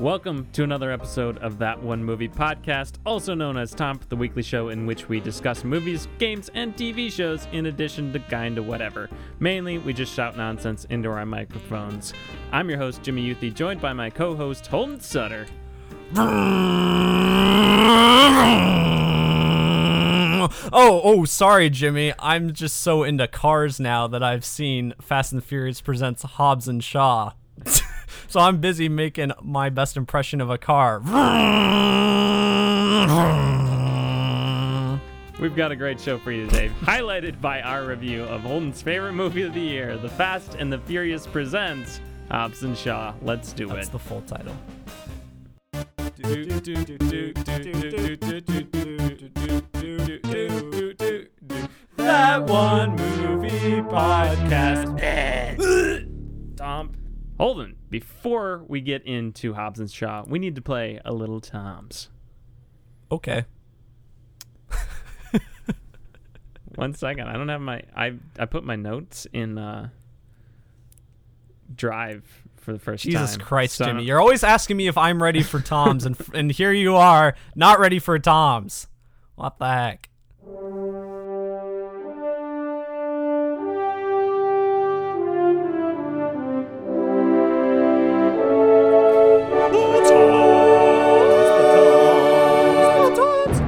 Welcome to another episode of That One Movie Podcast, also known as Tomp, the weekly show in which we discuss movies, games, and TV shows in addition to kinda whatever. Mainly, we just shout nonsense into our microphones. I'm your host, Jimmy Youthy, joined by my co host, Holden Sutter. Oh, oh, sorry, Jimmy. I'm just so into cars now that I've seen Fast and Furious presents Hobbs and Shaw. So I'm busy making my best impression of a car. We've got a great show for you today, highlighted by our review of Holden's favorite movie of the year, The Fast and the Furious Presents Hobbs and Shaw. Let's do That's it. That's the full title. That one movie podcast. Tom, Holden, before we get into Hobbs and Shaw, we need to play a little Tom's. Okay. One second. I don't have my I I put my notes in uh Drive for the first Jesus time. Jesus Christ, So Jimmy. You're always asking me if I'm ready for Tom's, and, and here you are, not ready for Tom's. What the heck?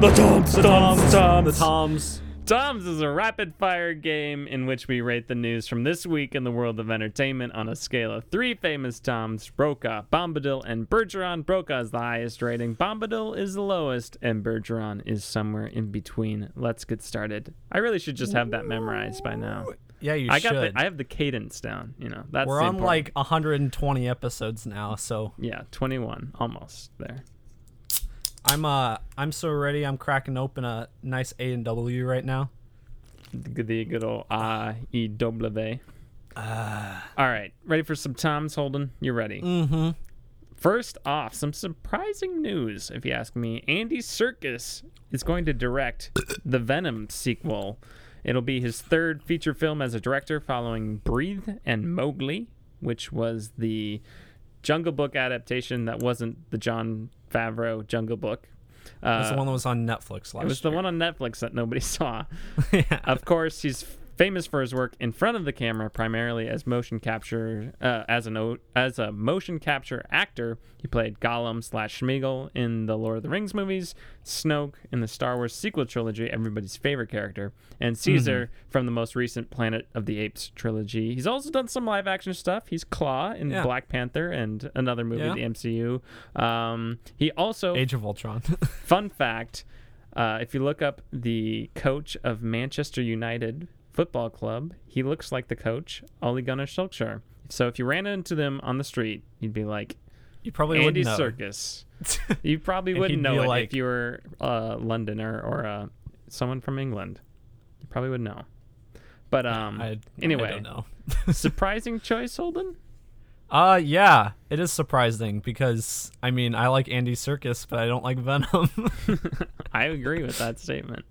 The Toms, the Toms, Toms. The Toms. Tom's is a rapid fire game in which we rate the news from this week in the world of entertainment on a scale of three famous Toms Brokaw, Bombadil, and Bergeron. Brokaw is the highest rating, Bombadil is the lowest, and Bergeron is somewhere in between. Let's get started. I really should just have that memorized by now. Yeah, you I should. got the, I have the cadence down, you know. That's We're on important- like 120 episodes now, so yeah, 21 almost there. I'm uh I'm so ready. I'm cracking open a nice A and W right now. The, the good old A E W. Uh, All right, ready for some Toms Holden? You're ready. mm-hmm. First off, some surprising news, if you ask me. Andy Serkis is going to direct the Venom sequel. It'll be his third feature film as a director following Breathe and Mowgli, which was the Jungle Book adaptation that wasn't the John Favreau Jungle Book. It was Uh, the one that was on Netflix last it was the one on Netflix that nobody saw. yeah. Of course, he's famous for his work in front of the camera, primarily as motion capture, uh, as an o- as a motion capture actor. He played Gollum slash Sméagol in the Lord of the Rings movies, Snoke in the Star Wars sequel trilogy, everybody's favorite character, and Caesar from the most recent Planet of the Apes trilogy. He's also done some live action stuff. He's Klaue in Yeah. Black Panther and another movie Yeah. the MCU. Um, he also Age of Ultron. Fun fact uh, if you look up the coach of Manchester United Football Club, he looks like the coach, Ole Gunnar Solskjaer. So if you ran into them on the street, you'd be like, you probably Andy wouldn't know. Serkis. You probably wouldn't know it like- if you were uh, Londoner or uh, someone from England. You probably would know. But um, I, anyway. I don't know. surprising choice, Holden. Uh yeah, it is surprising because I mean I like Andy Serkis, but I don't like Venom. I agree with that statement.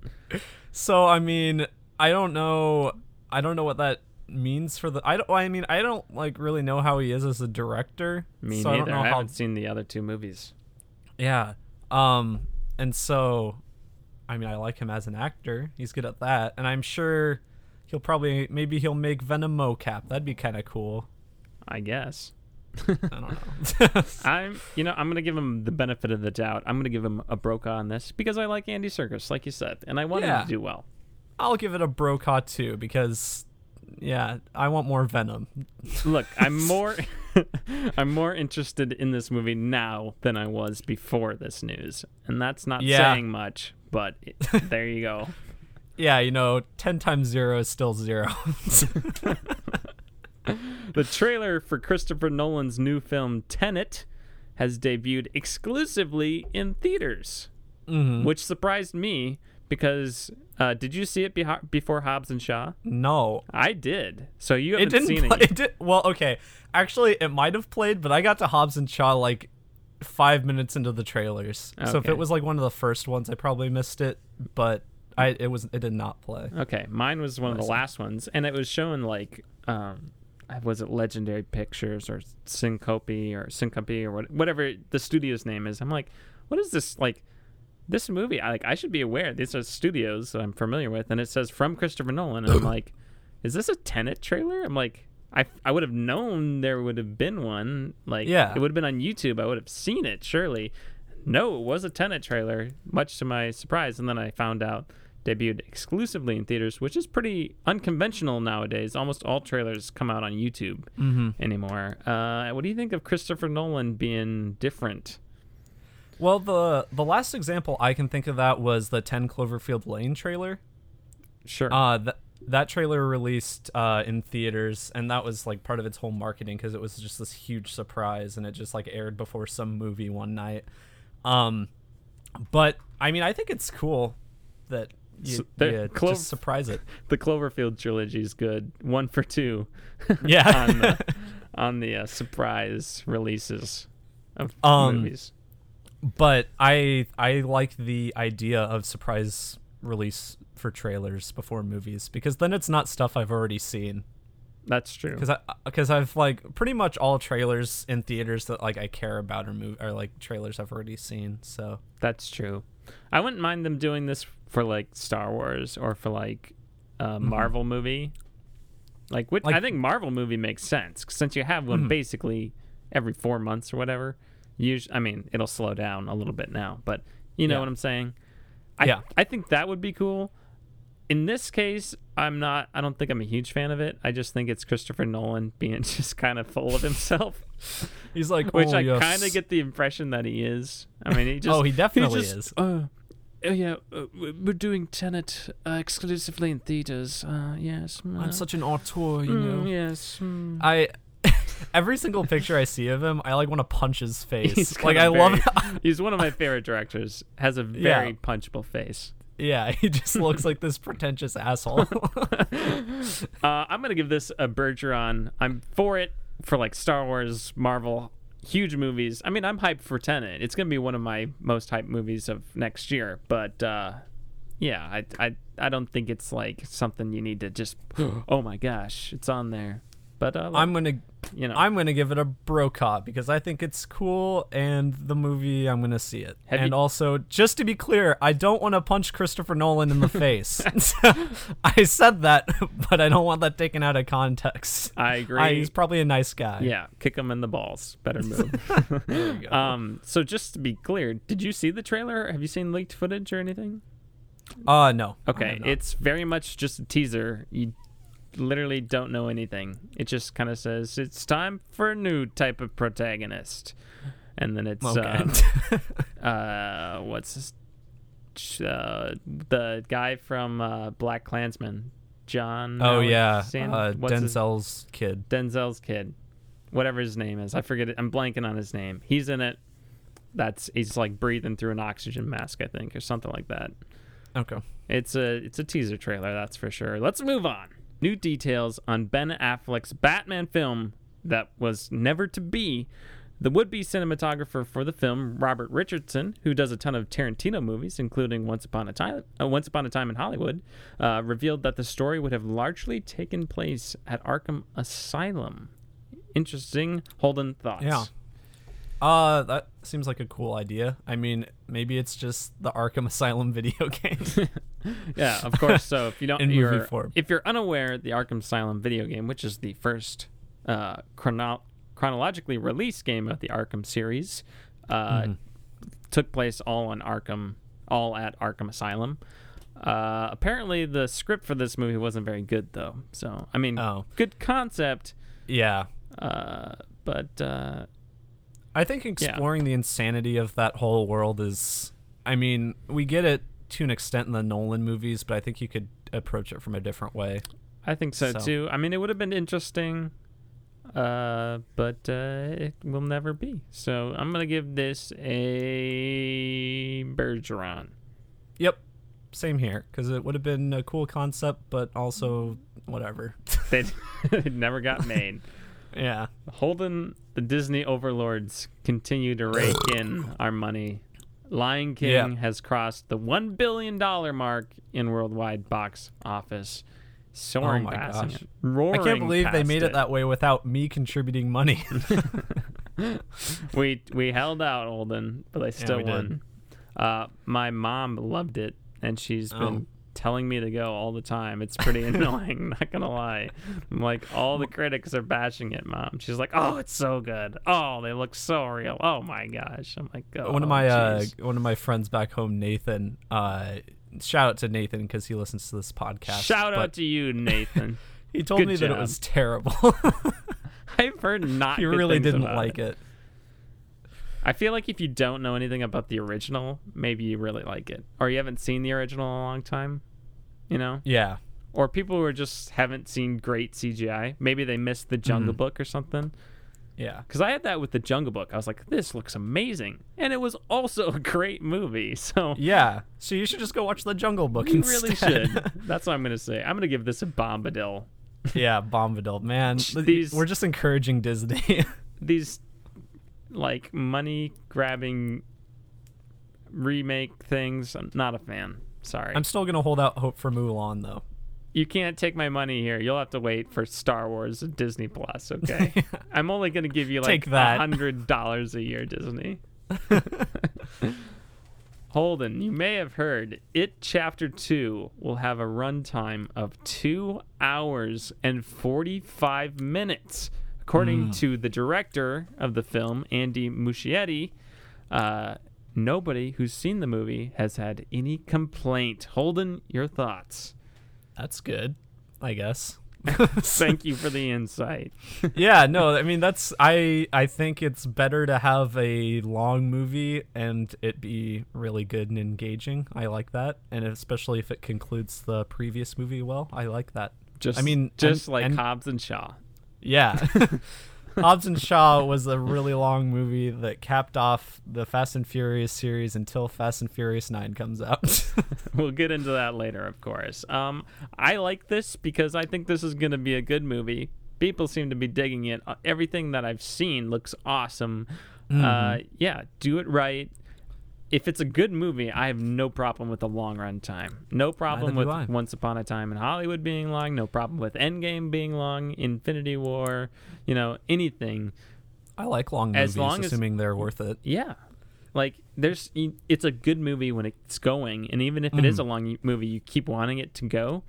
so I mean I don't know I don't know what that means for the I don't I mean I don't like really know how he is as a director. Me so I don't neither. know I, haven't seen the other two movies. Yeah. Um and so I mean I like him as an actor. He's good at that. And I'm sure he'll probably maybe he'll make Venom mocap. That'd be kind of cool. I guess. I don't know. I'm, you know, I'm gonna give him the benefit of the doubt. I'm gonna give him a Brokaw on this because I like Andy Serkis, like you said, and I want him to do well. I'll give it a Brokaw too because yeah, I want more Venom. Look, I'm more, I'm more interested in this movie now than I was before this news, and that's not Yeah. saying much. But it, there you go. Yeah, you know, 10 times 0 is still 0. The trailer for Christopher Nolan's new film Tenet has debuted exclusively in theaters, Mhm. which surprised me because uh, did you see it before Hobbs and Shaw? No. I did. So you haven't didn't seen play, it. it did well, okay. Actually, it might have played, but I got to Hobbs and Shaw like 5 minutes into the trailers. Okay. So if it was like one of the first ones, I probably missed it, but I it was it did not play. Okay, mine was one of the last ones, and it was showing like um, was it Legendary Pictures or Syncopy or Syncopy or what, whatever the studio's name is. I'm like, what is this like? This movie, I like. I should be aware. These are studios that I'm familiar with, and it says from Christopher Nolan. And I'm like, is this a Tenet trailer? I'm like, I I would have known there would have been one. Like, Yeah. it would have been on YouTube. I would have seen it surely. No, it was a Tenet trailer, much to my surprise. And then I found out debuted exclusively in theaters, which is pretty unconventional nowadays. Almost all trailers come out on YouTube Mm-hmm. anymore. Uh, what do you think of Christopher Nolan being different? Well, the the last example I can think of that was the 10 Cloverfield Lane trailer. Sure. Uh, that that trailer released uh, in theaters, and that was like part of its whole marketing because it was just this huge surprise, and it just like aired before some movie one night. Um, but I mean, I think it's cool that you, So Clov- just surprise it. the Cloverfield trilogy is good. One for two Yeah. on the, on the uh, surprise releases of Um, movies. But I I like the idea of surprise release for trailers before movies because then it's not stuff I've already seen. That's true. because I because I've like pretty much all trailers in theaters that like I care about or move are like trailers I've already seen. So That's true. I wouldn't mind them doing this for like Star Wars or for like a Marvel movie. Like, which, I Mm-hmm. Think Marvel movie makes sense since you have one Mhm. basically every four months or whatever. Usually, I mean, it'll slow down a little bit now, but you know Yeah. what I'm saying. I, Yeah. I think that would be cool. In this case, I'm not. I don't think I'm a huge fan of it. I just think it's Christopher Nolan being just kind of full of himself, he's like, which oh, I yes. kind of get the impression that he is. I mean, he just oh, he definitely just, is. Uh, oh yeah, uh, we- we're doing Tenet uh, exclusively in theaters. Uh, yes. mm, I'm uh, such an auteur, you mm, know. Yes. mm. I every single picture I see of him, I like want to punch his face. Like I a love. very- He's one of my favorite directors. Has a very Yeah. punchable face. yeah, he just looks like this pretentious asshole. Uh, I'm gonna give this a Bergeron. I'm for it for like Star Wars, Marvel, huge movies. I mean, I'm hyped for Tenet. It's gonna be one of my most hyped movies of next year. But uh, yeah, I, I I don't think it's like something you need to just. oh my gosh, it's on there. But uh, I'm gonna you know, I'm gonna give it a Brokaw because I think it's cool and the movie I'm gonna see it. And you- also, just to be clear, I don't want to punch Christopher Nolan in the face. I said that, but I don't want that taken out of context. I agree. I, he's probably a nice guy. yeah, kick him in the balls. Better move. There you go. um, so just to be clear, did you see the trailer? Have you seen leaked footage or anything? uh no. Okay, it's very much just a teaser. You literally don't know anything. It just kind of says it's time for a new type of protagonist, and then it's okay. uh, uh, what's this? Uh, the guy from uh, BlacKkKlansman, John. oh yeah, Alexan- uh, what's his- Denzel's kid. Denzel's kid, whatever his name is. I forget it. I'm blanking on his name. He's in it. That's he's like breathing through an oxygen mask, I think, or something like that. Okay. It's a it's a teaser trailer, that's for sure. Let's move on. New details on Ben Affleck's Batman film that was never to be. The would-be cinematographer for the film, Robert Richardson, who does a ton of Tarantino movies, including Once Upon a Time, uh, Once Upon a Time in Hollywood, uh, revealed that the story would have largely taken place at Arkham Asylum. Interesting. Holden thoughts. Yeah. Uh, that seems like a cool idea. I mean, maybe it's just the Arkham Asylum video game. yeah, of course. So if you don't, in you're, form. if you're unaware, the Arkham Asylum video game, which is the first uh, chrono- chronologically released game of the Arkham series, uh, Mhm. took place all on Arkham, all at Arkham Asylum. Uh, apparently, the script for this movie wasn't very good, though. So, I mean, Oh. good concept, yeah. uh, but uh, I think exploring the insanity of that whole world is. I mean, we get it to an extent in the Nolan movies, but I think you could approach it from a different way. I think so, So- too. I mean, it would have been interesting, uh, but uh, it will never be. So I'm gonna give this a Bergeron. Yep. Same here, because it would have been a cool concept, but also whatever. They it never got made. Yeah. Holden, the Disney overlords continue to rake in our money. Lion King Yeah. has crossed the one billion dollar mark in worldwide box office. soaring Oh my past gosh. it, roaring I can't believe they made it that way without me contributing money. we we held out, Holden, but they still we did. won. Uh, my mom loved it, and she's been Oh. Telling me to go all the time. It's pretty annoying, not gonna lie. I'm like, all the critics are bashing it, mom. She's like, oh, it's so good. Oh, they look so real. Oh my gosh. I'm like, oh, one of my uh, one of my friends back home, Nathan. Uh, shout out to Nathan because he listens to this podcast. Shout out to you, Nathan. He told good me that it was terrible. I've heard not. he really didn't like it. I feel like if you don't know anything about the original, maybe you really like it, or you haven't seen the original in a long time. You know, Yeah, or people who are just haven't seen great CGI. Maybe they missed the Jungle Mhm. Book or something. yeah. Because I had that with the Jungle Book. I was like, this looks amazing, and it was also a great movie. So Yeah, so you should just go watch the Jungle Book you instead. really should. That's what I'm gonna say. I'm gonna give this a Bombadil. yeah, Bombadil, man. These- We're just encouraging Disney. These like money grabbing remake things. I'm not a fan. Sorry. I'm still gonna hold out hope for Mulan though. you can't take my money here. You'll have to wait for Star Wars and Disney Plus, okay? I'm only gonna give you like a hundred dollars a year, Disney. Holden, you may have heard It Chapter 2 will have a runtime of 2 hours and 45 minutes. According Hmm. to the director of the film, Andy Muschietti, uh, nobody who's seen the movie has had any complaint. Holden, your thoughts? That's good, I guess. Thank you for the insight. yeah, no, I mean that's I I think it's better to have a long movie and it be really good and engaging. I like that, and especially if it concludes the previous movie well, I like that. Just, I mean, just and- like and- Hobbs and Shaw. Yeah. Hobbs and Shaw was a really long movie that capped off the Fast and Furious series until Fast and Furious 9 comes out. we'll get into that later, of course. Um, I like this because I think this is going to be a good movie. People seem to be digging it. Uh, Everything that I've seen looks awesome. Mm-hmm. Uh, yeah, do it right. If it's a good movie, I have no problem with the long run time. No problem with I. Once Upon a Time in Hollywood being long. No problem with Endgame being long. Infinity War. You know anything. I like long As movies, long as- assuming they're worth it. Yeah. Like there's it's a good movie when it's going and even if it is mm. a long movie you keep wanting it to go.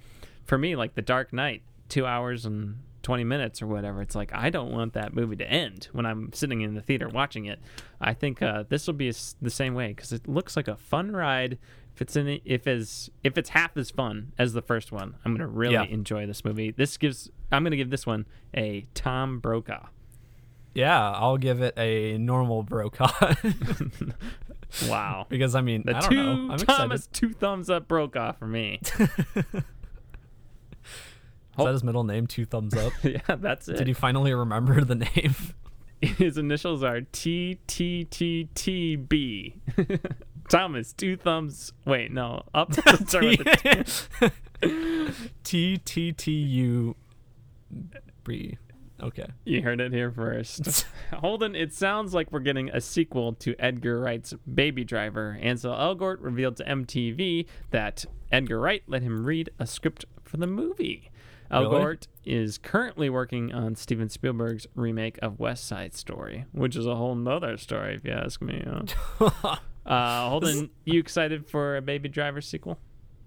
For me like The Dark Knight, 2 hours and 20 minutes or whatever. It's like I don't want that movie to end when I'm sitting in the theater watching it. I think uh, this will be a the same way cuz it looks like a fun ride. If it's in if as if it's half as fun as the first one, I'm going to really Yeah. enjoy this movie. This gives I'm going to give this one a Tom Brokaw. Yeah, I'll give it a normal Brokaw. Wow. because, I mean, The I don't two know. I'm Thomas excited. two thumbs up Brokaw for me. Is that oh. his middle name? Two thumbs up. yeah, that's it. Did you finally remember the name? His initials are T T T T B. Thomas two thumbs. Wait, no, up. Start with the T T T U B. Okay. You heard it here first. Holden, it sounds like we're getting a sequel to Edgar Wright's Baby Driver. Ansel Elgort revealed to MTV that Edgar Wright let him read a script for the movie. Really? Elgort is currently working on Steven Spielberg's remake of West Side Story, which is a whole nother story, if you ask me. huh? Uh, Holden, you excited for a Baby Driver sequel?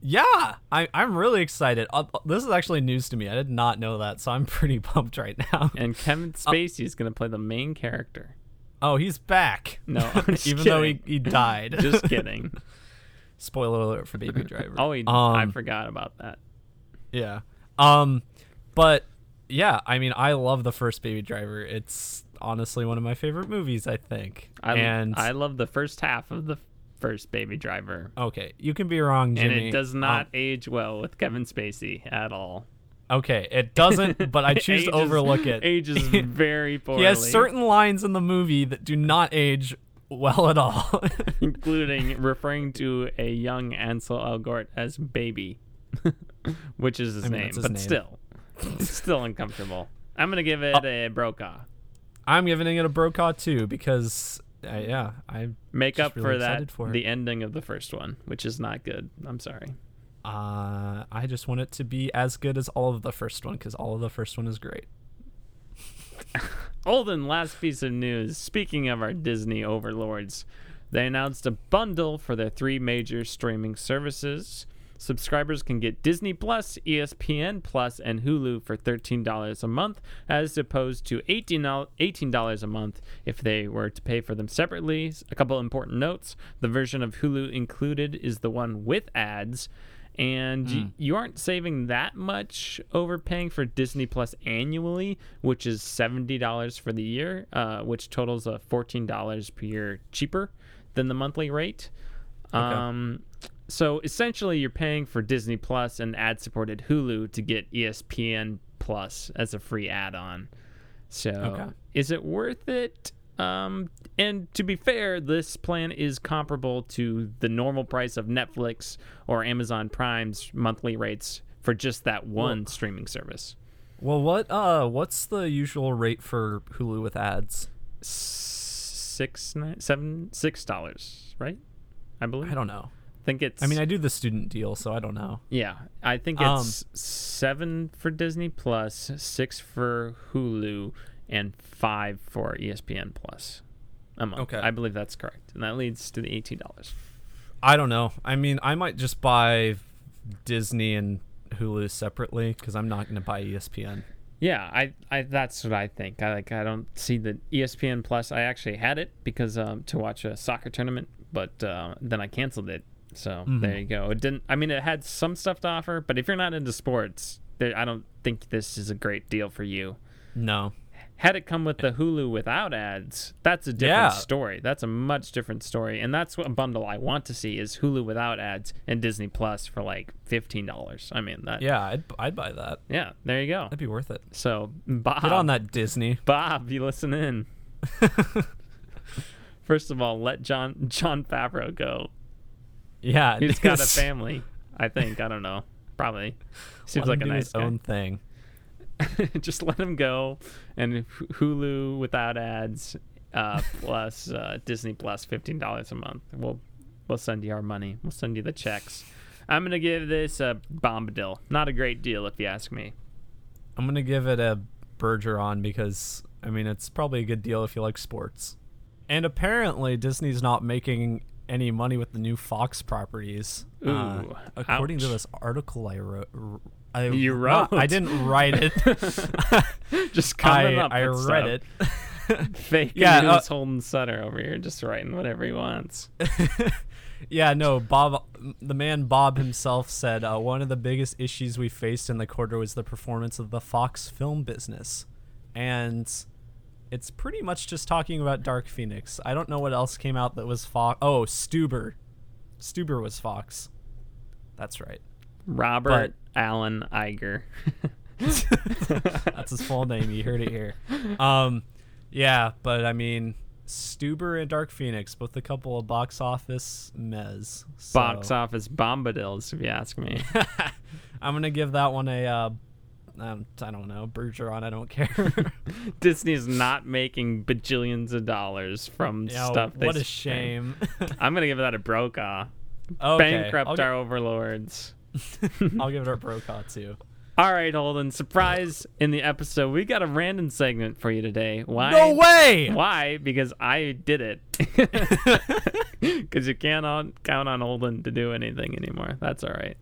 Yeah, I, I'm really excited. Uh, this is actually news to me. I did not know that, so I'm pretty pumped right now. And Kevin Spacey is going to play the main character. Oh, he's back. No, even though he, he died. Just kidding. Spoiler alert for Baby Driver. Oh, he, I Um, forgot about that. Yeah. Um, but yeah, I mean, I love the first Baby Driver. It's honestly one of my favorite movies. I think. I, and I love the first half of the first Baby Driver. okay, you can be wrong, Jimmy. And it does not Um, age well with Kevin Spacey at all. okay, it doesn't. But I choose to overlook it. Ages very poorly. He has certain lines in the movie that do not age well at all. including referring to a young Ansel Elgort as baby, which is his I mean, name, his but name. still, still uncomfortable. I'm gonna give it Oh. a Brokaw. I'm giving it a Brokaw too because, uh, yeah, I Make up really for that for the ending of the first one, which is not good. I'm sorry. Uh, I just want it to be as good as all of the first one because all of the first one is great. Olden, last piece of news. Speaking of our Disney overlords, they announced a bundle for their three major streaming services. Subscribers can get Disney Plus, ESPN Plus, and Hulu for $13 a month, as opposed to $18 a month if they were to pay for them separately. A couple important notes the version of Hulu included is the one with ads, and you, you aren't saving that much overpaying for Disney Plus annually, which is $70 for the year, uh, which totals a $14 per year cheaper than the monthly rate. Um, so essentially, you're paying for Disney Plus and ad-supported Hulu to get ESPN Plus as a free add-on. So, Okay. is it worth it? Um, and to be fair, this plan is comparable to the normal price of Netflix or Amazon Prime's monthly rates for just that one streaming service. Well, what uh, what's the usual rate for Hulu with ads? Six, nine, seven, six dollars, right? I believe. I don't know. Think it's. I mean, I do the student deal, so I don't know. Yeah, I think Um, it's seven for Disney Plus, six for Hulu, and five for ESPN Plus a month. Okay. I believe that's correct, and that leads to the eighteen dollars. I don't know. I mean, I might just buy Disney and Hulu separately because I'm not going to buy ESPN. Yeah, I, I that's what I think. I like I don't see the ESPN Plus. I actually had it because um, to watch a soccer tournament, but uh, then I canceled it. So mm-hmm. there you go. It didn't. I mean, it had some stuff to offer, but if you're not into sports, there, I don't think this is a great deal for you. No. Had it come with the Hulu without ads, that's a different Yeah. story. That's a much different story, and that's what a bundle I want to see is Hulu without ads and Disney Plus for like fifteen dollars. I mean that. Yeah, I'd, I'd buy that. Yeah, there you go. That'd be worth it. So Bob, Get on that Disney. Bob, you listen in. First of all, let John John Favreau go. Yeah, He's got a family. I think. I don't know. Probably. Seems like a nice his own thing. Just let him go, and Hulu without ads, uh, plus uh, Disney Plus, fifteen dollars a month. We'll we'll send you our money. We'll send you the checks. I'm gonna give this a bombadil. Not a great deal, if you ask me. I'm gonna give it a Bergeron because I mean it's probably a good deal if you like sports. And apparently Disney's not making any money with the new Fox properties. Uh, Ooh, according to this article I wrote. I, You not- I didn't write it. Just I, coming up. I read stuff. it. Fake Yeah, uh, Holden Sutter over here, just writing whatever he wants. Yeah, no, Bob, the man Bob himself said uh, one of the biggest issues we faced in the quarter was the performance of the Fox film business. And it's pretty much just talking about Dark Phoenix. I don't know what else came out that was Fox. Oh, Stuber. Stuber was Fox. That's right. Robert Allen Iger. That's his full name. You heard it here. Um, yeah, but I mean, Stuber and Dark Phoenix, both a couple of box office mez. So Box office bombadils, if you ask me. I'm gonna give that one a. Uh, um, I don't know, Bergeron. I don't care. Disney's not making bajillions of dollars from stuff. What a shame. I'm gonna give that a Brokaw. okay, Bankrupt I'll, our overlords. I'll give it a Brokaw too. All right, Holden. Surprise in the episode. We got a random segment for you today. Why? No way! Why? Because I did it. Because you can't count on Holden to do anything anymore. That's all right.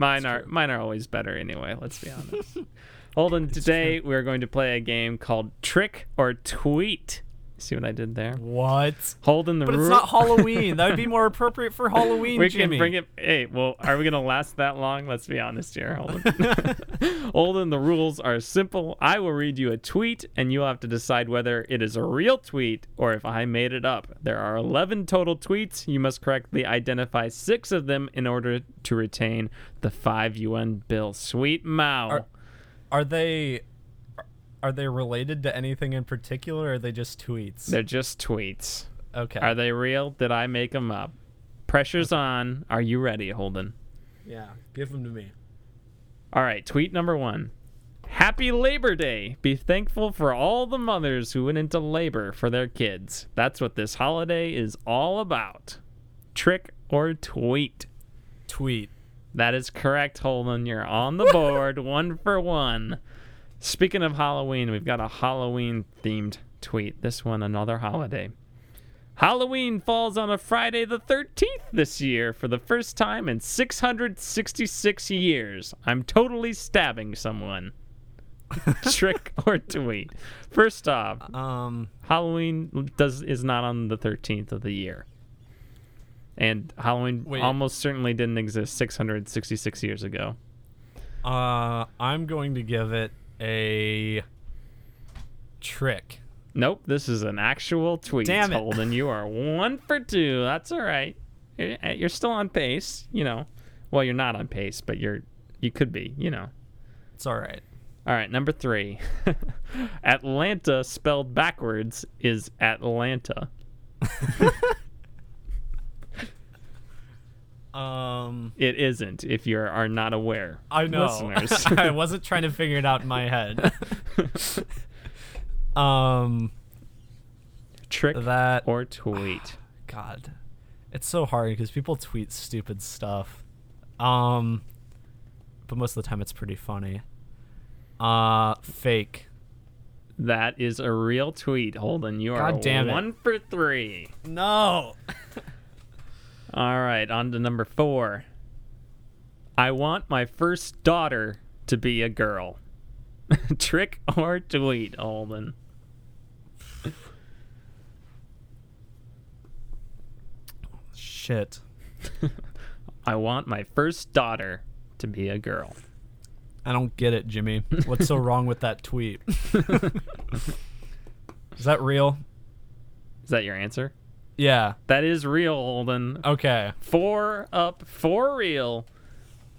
Mine are mine are always better anyway. Let's be honest. Holden, today we're going to play a game called Trick or Tweet. See what I did there? What? Holding the But it's not Halloween. that would be more appropriate for Halloween, we Jimmy. can bring it. Hey, well, are we gonna last that long? Let's be honest here, Holden. Holden, the rules are simple. I will read you a tweet, and you'll have to decide whether it is a real tweet or if I made it up. There are 11 total tweets. You must correctly identify six of them in order to retain the five UN bill. Sweet Mao. Are- Are they? Are they related to anything in particular, or are they just tweets? They're just tweets. okay. Are they real? Did I make them up? Pressure's on. Are you ready, Holden? yeah. Give them to me. All right, tweet number one. Happy Labor Day. Be thankful for all the mothers who went into labor for their kids. That's what this holiday is all about. Trick or tweet. Tweet. That is correct, Holden. You're on the board, one for one. Speaking of Halloween, we've got a Halloween themed tweet. This one, another holiday. Halloween falls on a Friday the 13th this year for the first time in 666 years. I'm totally stabbing someone. Trick or tweet. First off, Um, Halloween does is not on the 13th of the year. And Halloween Wait. almost certainly didn't exist 666 years ago. uh, I'm going to give it a trick. Nope, this is an actual tweet. Damn it. Holden, you are one for two. That's all right. You're eh, you're still on pace, you know. Well, you're not on pace, but you're you could be, you know. It's all right. All right, number three. Atlanta spelled backwards is Atlanta. Um, It isn't. If you are not aware, I know. listeners. I wasn't trying to figure it out in my head. um, Trick that or tweet. God, it's so hard because people tweet stupid stuff. Um, but most of the time it's pretty funny. Uh, fake. That is a real tweet, Holden. You are God damn it. one for three. No. All right, on to number four. I want my first daughter to be a girl. Trick or tweet, Holden. Shit. I want my first daughter to be a girl. I don't get it, Jimmy. What's so wrong with that tweet? Is that real? Is that your answer? Yeah. That is real, Holden. Okay. Four up, four real.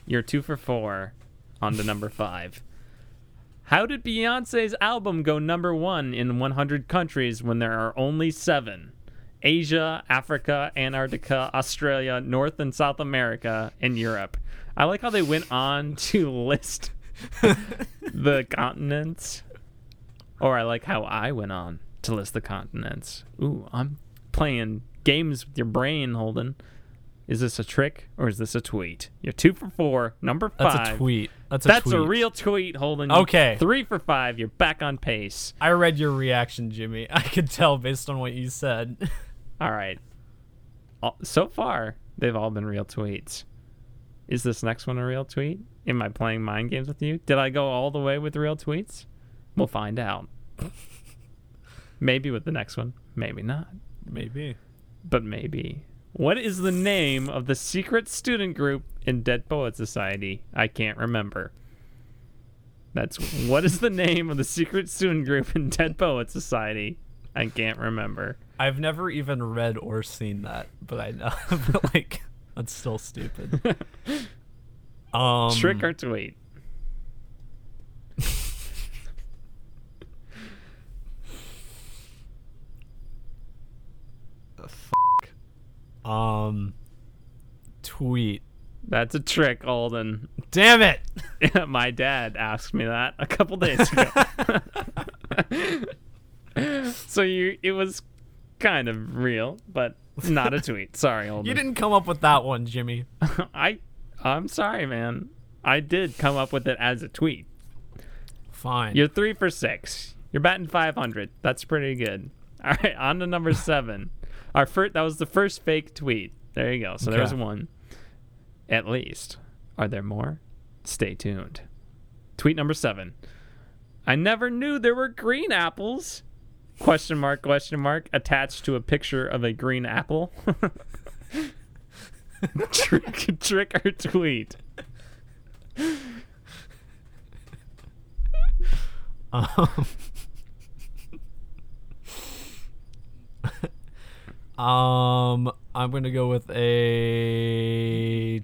You're two for four. On to number five. How did Beyonce's album go number one in 100 countries when there are only seven? Asia, Africa, Antarctica, Australia, North and South America, and Europe. I like how they went on to list the continents. Or I like how I went on to list the continents. Ooh, I'm playing games with your brain, Holden. Is this a trick or is this a tweet? You're two for four. Number five. That's a tweet. That's a tweet. That's tweet. a real tweet, Holden. Okay. Three for five. You're back on pace. I read your reaction, Jimmy. I could tell based on what you said. All right. Uh, so far, they've all been real tweets. Is this next one a real tweet? Am I playing mind games with you? Did I go all the way with real tweets? We'll find out. maybe with the next one, maybe not. Maybe. but maybe. What is the name of the secret student group in Dead Poet Society? I can't remember. That's what is the name of the secret student group in Dead Poet Society? I can't remember. I've never even read or seen that, but I know. but like, that's still stupid. Um, Trick or tweet? Um, tweet. That's a trick, Alden. Damn it! My dad asked me that a couple days ago. so you, it was kind of real, but not a tweet. Sorry, Alden. You didn't come up with that one, Jimmy. I I'm sorry, man. I did come up with it as a tweet. Fine. You're three for six. You're batting 500. That's pretty good. All right, on to number seven. Our first that was the first fake tweet. There you go. So there's Okay. one. At least. Are there more? Stay tuned. Tweet number seven. I never knew there were green apples. Question mark, question mark, attached to a picture of a green apple. trick, trick or tweet. Um, um, I'm gonna go with a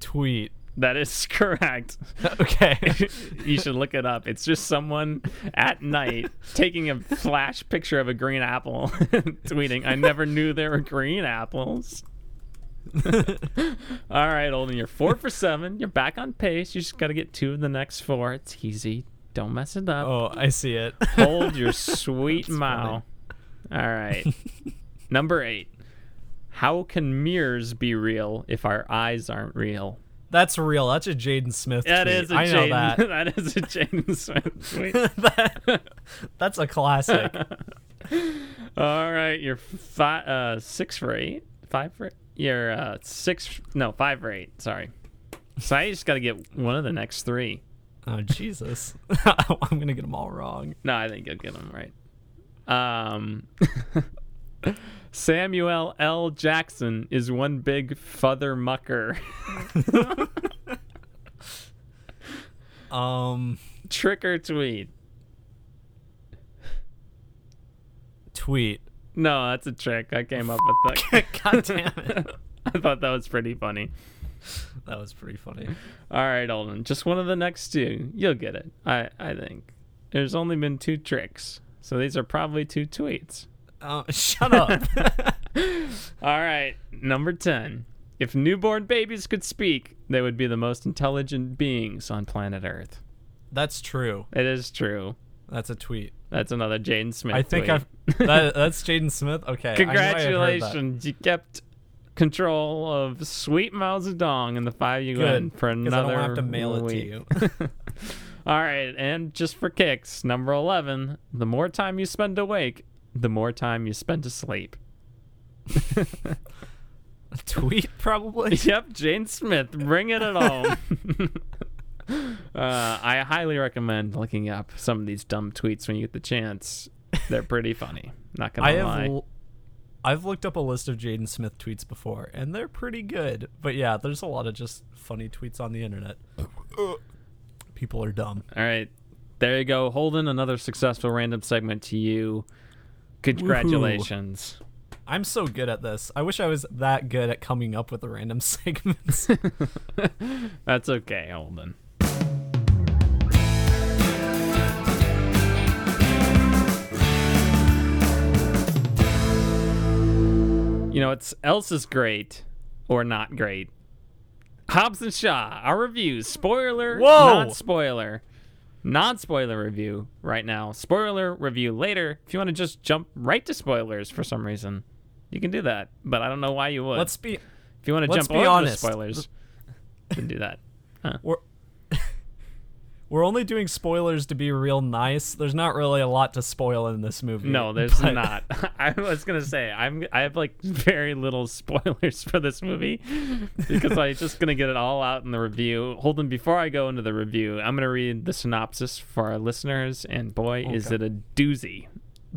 tweet. That is correct. Okay. you should look it up. It's just someone at night taking a flash picture of a green apple, tweeting, "I never knew there were green apples." All right, Olden, you're four for seven. You're back on pace. You just got to get two of the next four. It's easy. Don't mess it up. oh, I see it. Hold your sweet mouth. All right. Number eight. How can mirrors be real if our eyes aren't real? That's real. That's a Jaden Smith. That tweet. is a I know that. that is a Jaden Smith tweet. That- That's a classic. All right, you're five, uh, six for eight, five for you're uh, six, no, five for eight. Sorry. So I just got to get one of the next three. Oh Jesus! I'm gonna get them all wrong. No, I think you'll get them right. Um, Samuel L. Jackson is one big father mucker. Um, Trick or tweet? tweet. No, that's a trick. I came up with that. God damn it! I thought that was pretty funny. That was pretty funny. All right, Alden. Just one of the next two. You'll get it. I I think. There's only been two tricks, so these are probably two tweets. Oh, shut up. All right, number ten. If newborn babies could speak, they would be the most intelligent beings on planet Earth. That's true. It is true. That's a tweet. That's another Jaden Smith. I think tweet. I've. That, that's Jaden Smith. Okay. I I had heard that. Congratulations, you kept control of Sweet Mao Zedong and the Five UN Good, for another I don't have to mail it to you. All right, and just for kicks, number 11, the more time you spend awake, the more time you spend asleep. A tweet probably. yep, Jane Smith, bring it at home. uh, I highly recommend looking up some of these dumb tweets when you get the chance. They're pretty funny. Not gonna I have. lie. l- I've looked up a list of Jaden Smith tweets before, and they're pretty good. But yeah, there's a lot of just funny tweets on the internet. People are dumb. All right. There you go. Holden, another successful random segment to you. Congratulations. I'm so good at this. I wish I was that good at coming up with the random segments. That's okay, Holden. You know, it's else is great or not great. Hobbs and Shaw, our reviews, spoiler, Whoa! not spoiler. Non spoiler review right now. Spoiler review later. If you want to just jump right to spoilers for some reason, you can do that. But I don't know why you would. Let's be. if you want to jump over honest. spoilers, you can do that. We're we're only doing spoilers to be real nice. There's not really a lot to spoil in this movie. No, there's but- not. I was gonna say I'm. I have like very little spoilers for this movie because I'm just gonna get it all out in the review. Holden, before I go into the review, I'm gonna read the synopsis for our listeners, and boy, is it a doozy.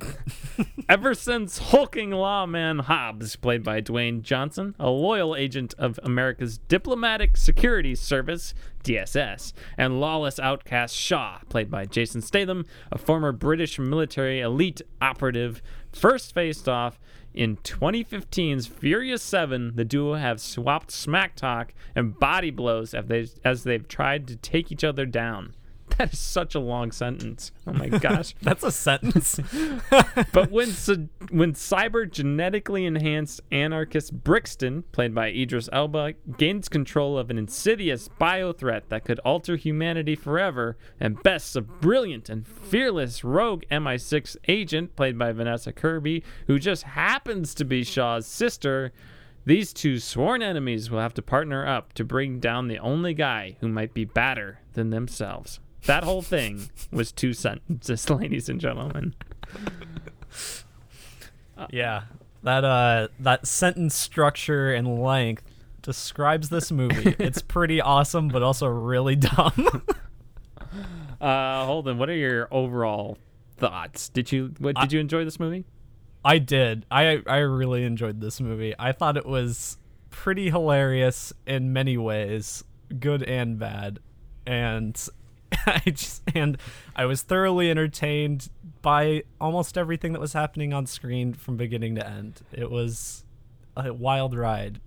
Ever since hulking lawman Hobbs, played by Dwayne Johnson, a loyal agent of America's Diplomatic Security Service, DSS, and lawless outcast Shaw, played by Jason Statham, a former British military elite operative, first faced off in 2015's Furious 7, the duo have swapped smack talk and body blows as, they, as they've tried to take each other down. That is such a long sentence. Oh my gosh. That's a sentence. But when when cyber genetically enhanced anarchist Brixton, played by Idris Elba, gains control of an insidious bio threat that could alter humanity forever, and bests a brilliant and fearless rogue MI6 agent, played by Vanessa Kirby, who just happens to be Shaw's sister. These two sworn enemies will have to partner up to bring down the only guy who might be badder than themselves. That whole thing was two sentences, ladies and gentlemen. yeah, that uh, that sentence structure and length describes this movie. it's pretty awesome, but also really dumb. Uh, Holden, what are your overall thoughts? Did you what, did you enjoy this movie? I did. I I really enjoyed this movie. I thought it was pretty hilarious in many ways, good and bad. And I just and I was thoroughly entertained by almost everything that was happening on screen from beginning to end. It was a wild ride,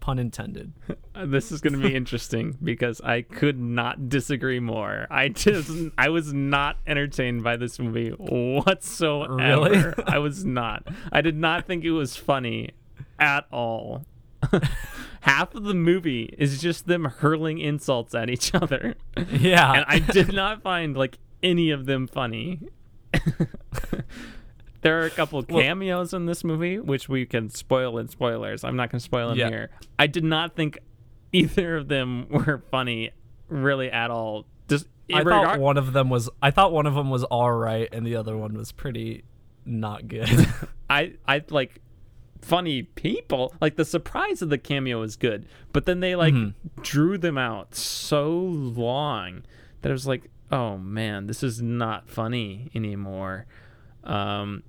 pun intended. Uh, this is going to be interesting because I could not disagree more. I just I was not entertained by this movie whatsoever. Really? I was not. I did not think it was funny at all. Half of the movie is just them hurling insults at each other. Yeah. and I did not find like any of them funny. there are a couple cameos in this movie, which we can spoil in spoilers. I'm not going to spoil them Yeah. here. I did not think either of them were funny, really at all. Just I regard- thought one of them was I thought one of them was all right and the other one was pretty not good. I I like funny people. Like the surprise of the cameo is good, but then they like Mm-hmm. drew them out so long that it was like, oh man, this is not funny anymore. Um,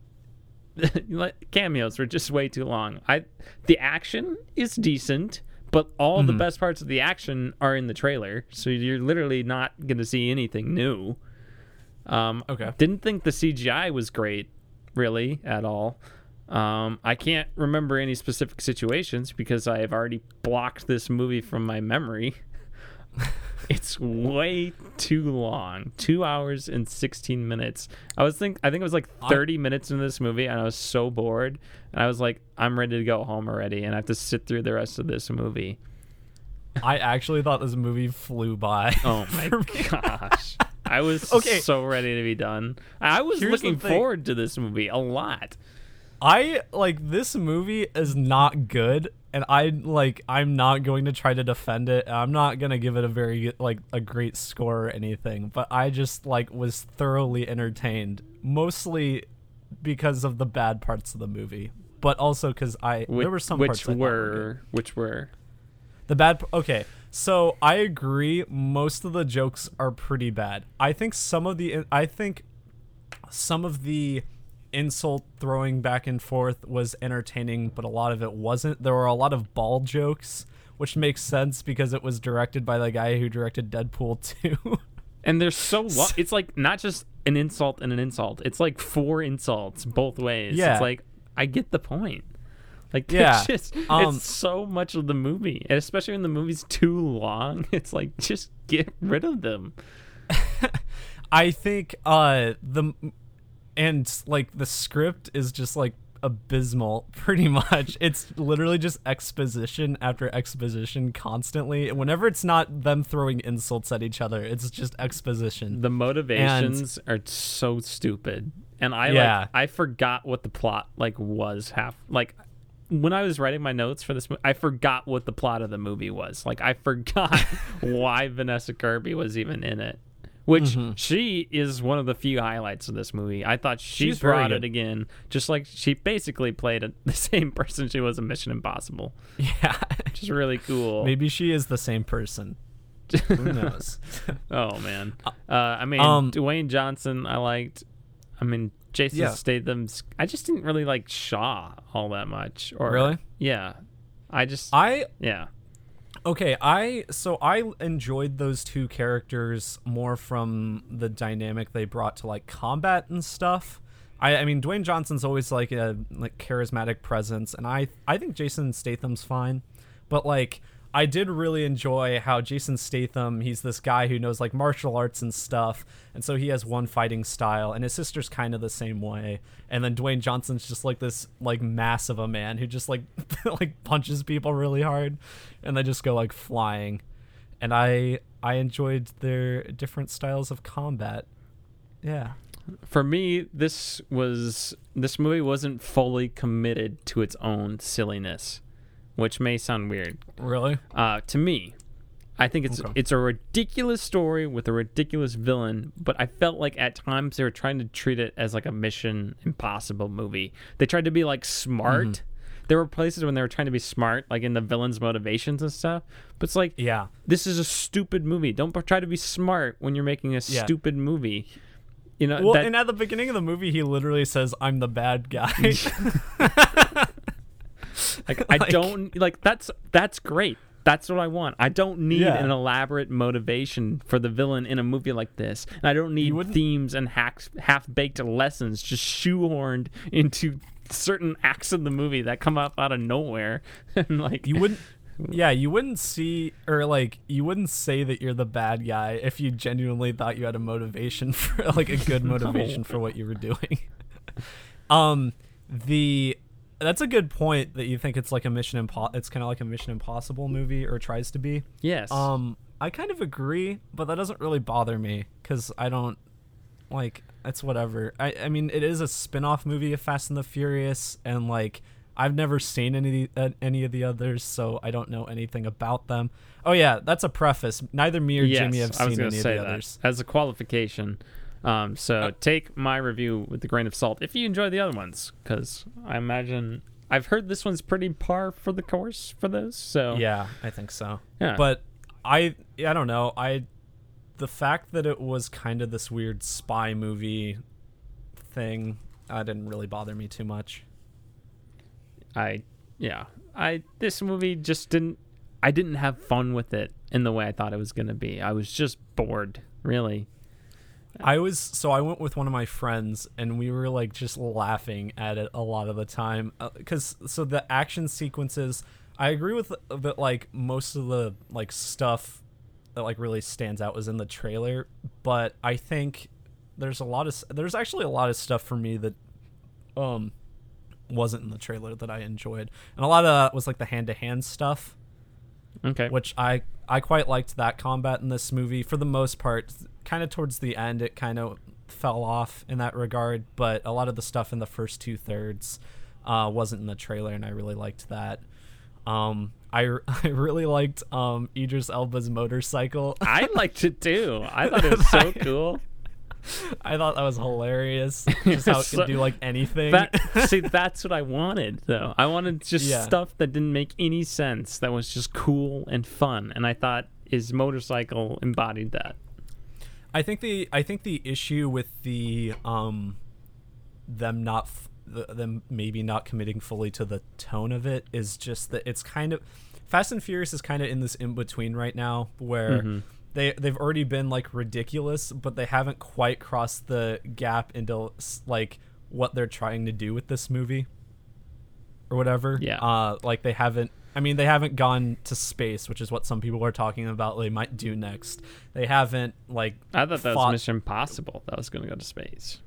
cameos were just way too long. I the action is decent, but all Mm-hmm. the best parts of the action are in the trailer, so you're literally not gonna see anything new. Um, Okay. Didn't think the CGI was great, really, at all. Um, I can't remember any specific situations because I have already blocked this movie from my memory. it's way too long. Two hours and sixteen minutes. I was think I think it was like thirty minutes in this movie, and I was so bored. And I was like, I'm ready to go home already, and I have to sit through the rest of this movie. I actually thought this movie flew by. Oh my gosh. I was Okay. so ready to be done. I was Here's looking forward to this movie a lot. I like this movie is not good and I like I'm not going to try to defend it. I'm not going to give it a very like a great score or anything, but I just like was thoroughly entertained mostly because of the bad parts of the movie, but also cuz I Which, there were some which parts thought were, which were The bad. Okay, so I agree. Most of the jokes are pretty bad. I think some of the. I think some of the insult throwing back and forth was entertaining, but a lot of it wasn't. There were a lot of ball jokes, which makes sense because it was directed by the guy who directed Deadpool 2. and they're so lo- it's like not just an insult and an insult. It's like four insults both ways. Yeah. It's like I get the point. Like Yeah, it's just um, it's so much of the movie, and especially when the movie's too long. It's like just get rid of them. I think uh the and like the script is just like abysmal pretty much it's literally just exposition after exposition constantly and whenever it's not them throwing insults at each other it's just exposition The motivations are so stupid, and I Yeah. like I forgot what the plot like was half like when I was writing my notes for this. I forgot what the plot of the movie was. Like I forgot why Vanessa Kirby was even in it. Which Mm-hmm. she is one of the few highlights of this movie. I thought she She's brought it again, just like she basically played a, the same person she was in Mission Impossible, yeah which is really cool. maybe she is the same person who knows Oh man. Uh, I mean, Um, Dwayne Johnson, I liked. I mean, Jason Yeah. Statham's. I just didn't really like Shaw all that much. Or Really? Yeah. I just. i yeah. Okay, I so I enjoyed those two characters more from the dynamic they brought to like combat and stuff. I, I mean, Dwayne Johnson's always like a like charismatic presence, and I I think Jason Statham's fine, but like I did really enjoy how Jason Statham he's this guy who knows like martial arts and stuff, and so he has one fighting style, and his sister's kind of the same way, and then Dwayne Johnson's just like this like mass of a man who just like like punches people really hard, and they just go like flying, and I I enjoyed their different styles of combat. Yeah. For me, this was this movie wasn't fully committed to its own silliness, which may sound weird. Really? Uh, to me, I think it's Okay. it's a ridiculous story with a ridiculous villain, but I felt like at times they were trying to treat it as like a Mission Impossible movie. They tried to be like smart. Mm-hmm. There were places when they were trying to be smart, like in the villain's motivations and stuff. But it's like Yeah. this is a stupid movie. Don't try to be smart when you're making a Yeah. stupid movie. You know Well, that and at the beginning of the movie, he literally says, "I'm the bad guy." Like I don't like that's that's great. That's what I want. I don't need Yeah. an elaborate motivation for the villain in a movie like this. And I don't need themes and hacks, half-baked lessons just shoehorned into certain acts of the movie that come up out of nowhere. and like you wouldn't. Yeah, you wouldn't see or like you wouldn't say that you're the bad guy if you genuinely thought you had a motivation for like a good motivation for what you were doing. um, the that's a good point that you think it's like a Mission Impo- It's kind of like a Mission Impossible movie or tries to be. yes. Um, I kind of agree, but that doesn't really bother me because I don't. like it's whatever. I I mean, it is a spin-off movie of Fast and the Furious, and like I've never seen any of the, uh, any of the others, so I don't know anything about them. Oh yeah, that's a preface. Neither me or yes, Jimmy have seen any of the that others. as a qualification. Um, so Uh, take my review with a grain of salt if you enjoy the other ones, because I imagine I've heard this one's pretty par for the course for those. So Yeah, I think so. yeah. But I I don't know. I the fact that it was kind of this weird spy movie thing, uh, didn't really bother me too much. I yeah I this movie just didn't I didn't have fun with it in the way I thought it was gonna be. I was just bored, really. I was so I went with one of my friends and we were like just laughing at it a lot of the time because so the action sequences I agree with that like most of the like stuff that like really stands out was in the trailer but I think there's a lot of there's actually a lot of stuff for me that um wasn't in the trailer that I enjoyed. And a lot of that was like the hand to hand stuff Okay. which I I quite liked that combat in this movie for the most part. Kind of towards the end, it kind of fell off in that regard, but a lot of the stuff in the first two thirds uh, wasn't in the trailer, and I really liked that. Um, I I really liked um Idris Elba's motorcycle. I liked it too. I thought it was so cool. I thought that was hilarious. Just how it So- could do like anything. That see, that's what I wanted though. I wanted just Yeah. stuff that didn't make any sense. That was just cool and fun, and I thought his motorcycle embodied that. I think the I think the issue with the um them not f- them maybe not committing fully to the tone of it is just that it's kind of Fast and Furious is kind of in this in between right now where Mhm. They they've already been like ridiculous but they haven't quite crossed the gap into like what they're trying to do with this movie or whatever. Yeah. Uh like they haven't I mean they haven't gone to space, which is what some people are talking about they might do next. They haven't like I thought that fought- was Mission Impossible. That was going to go to space.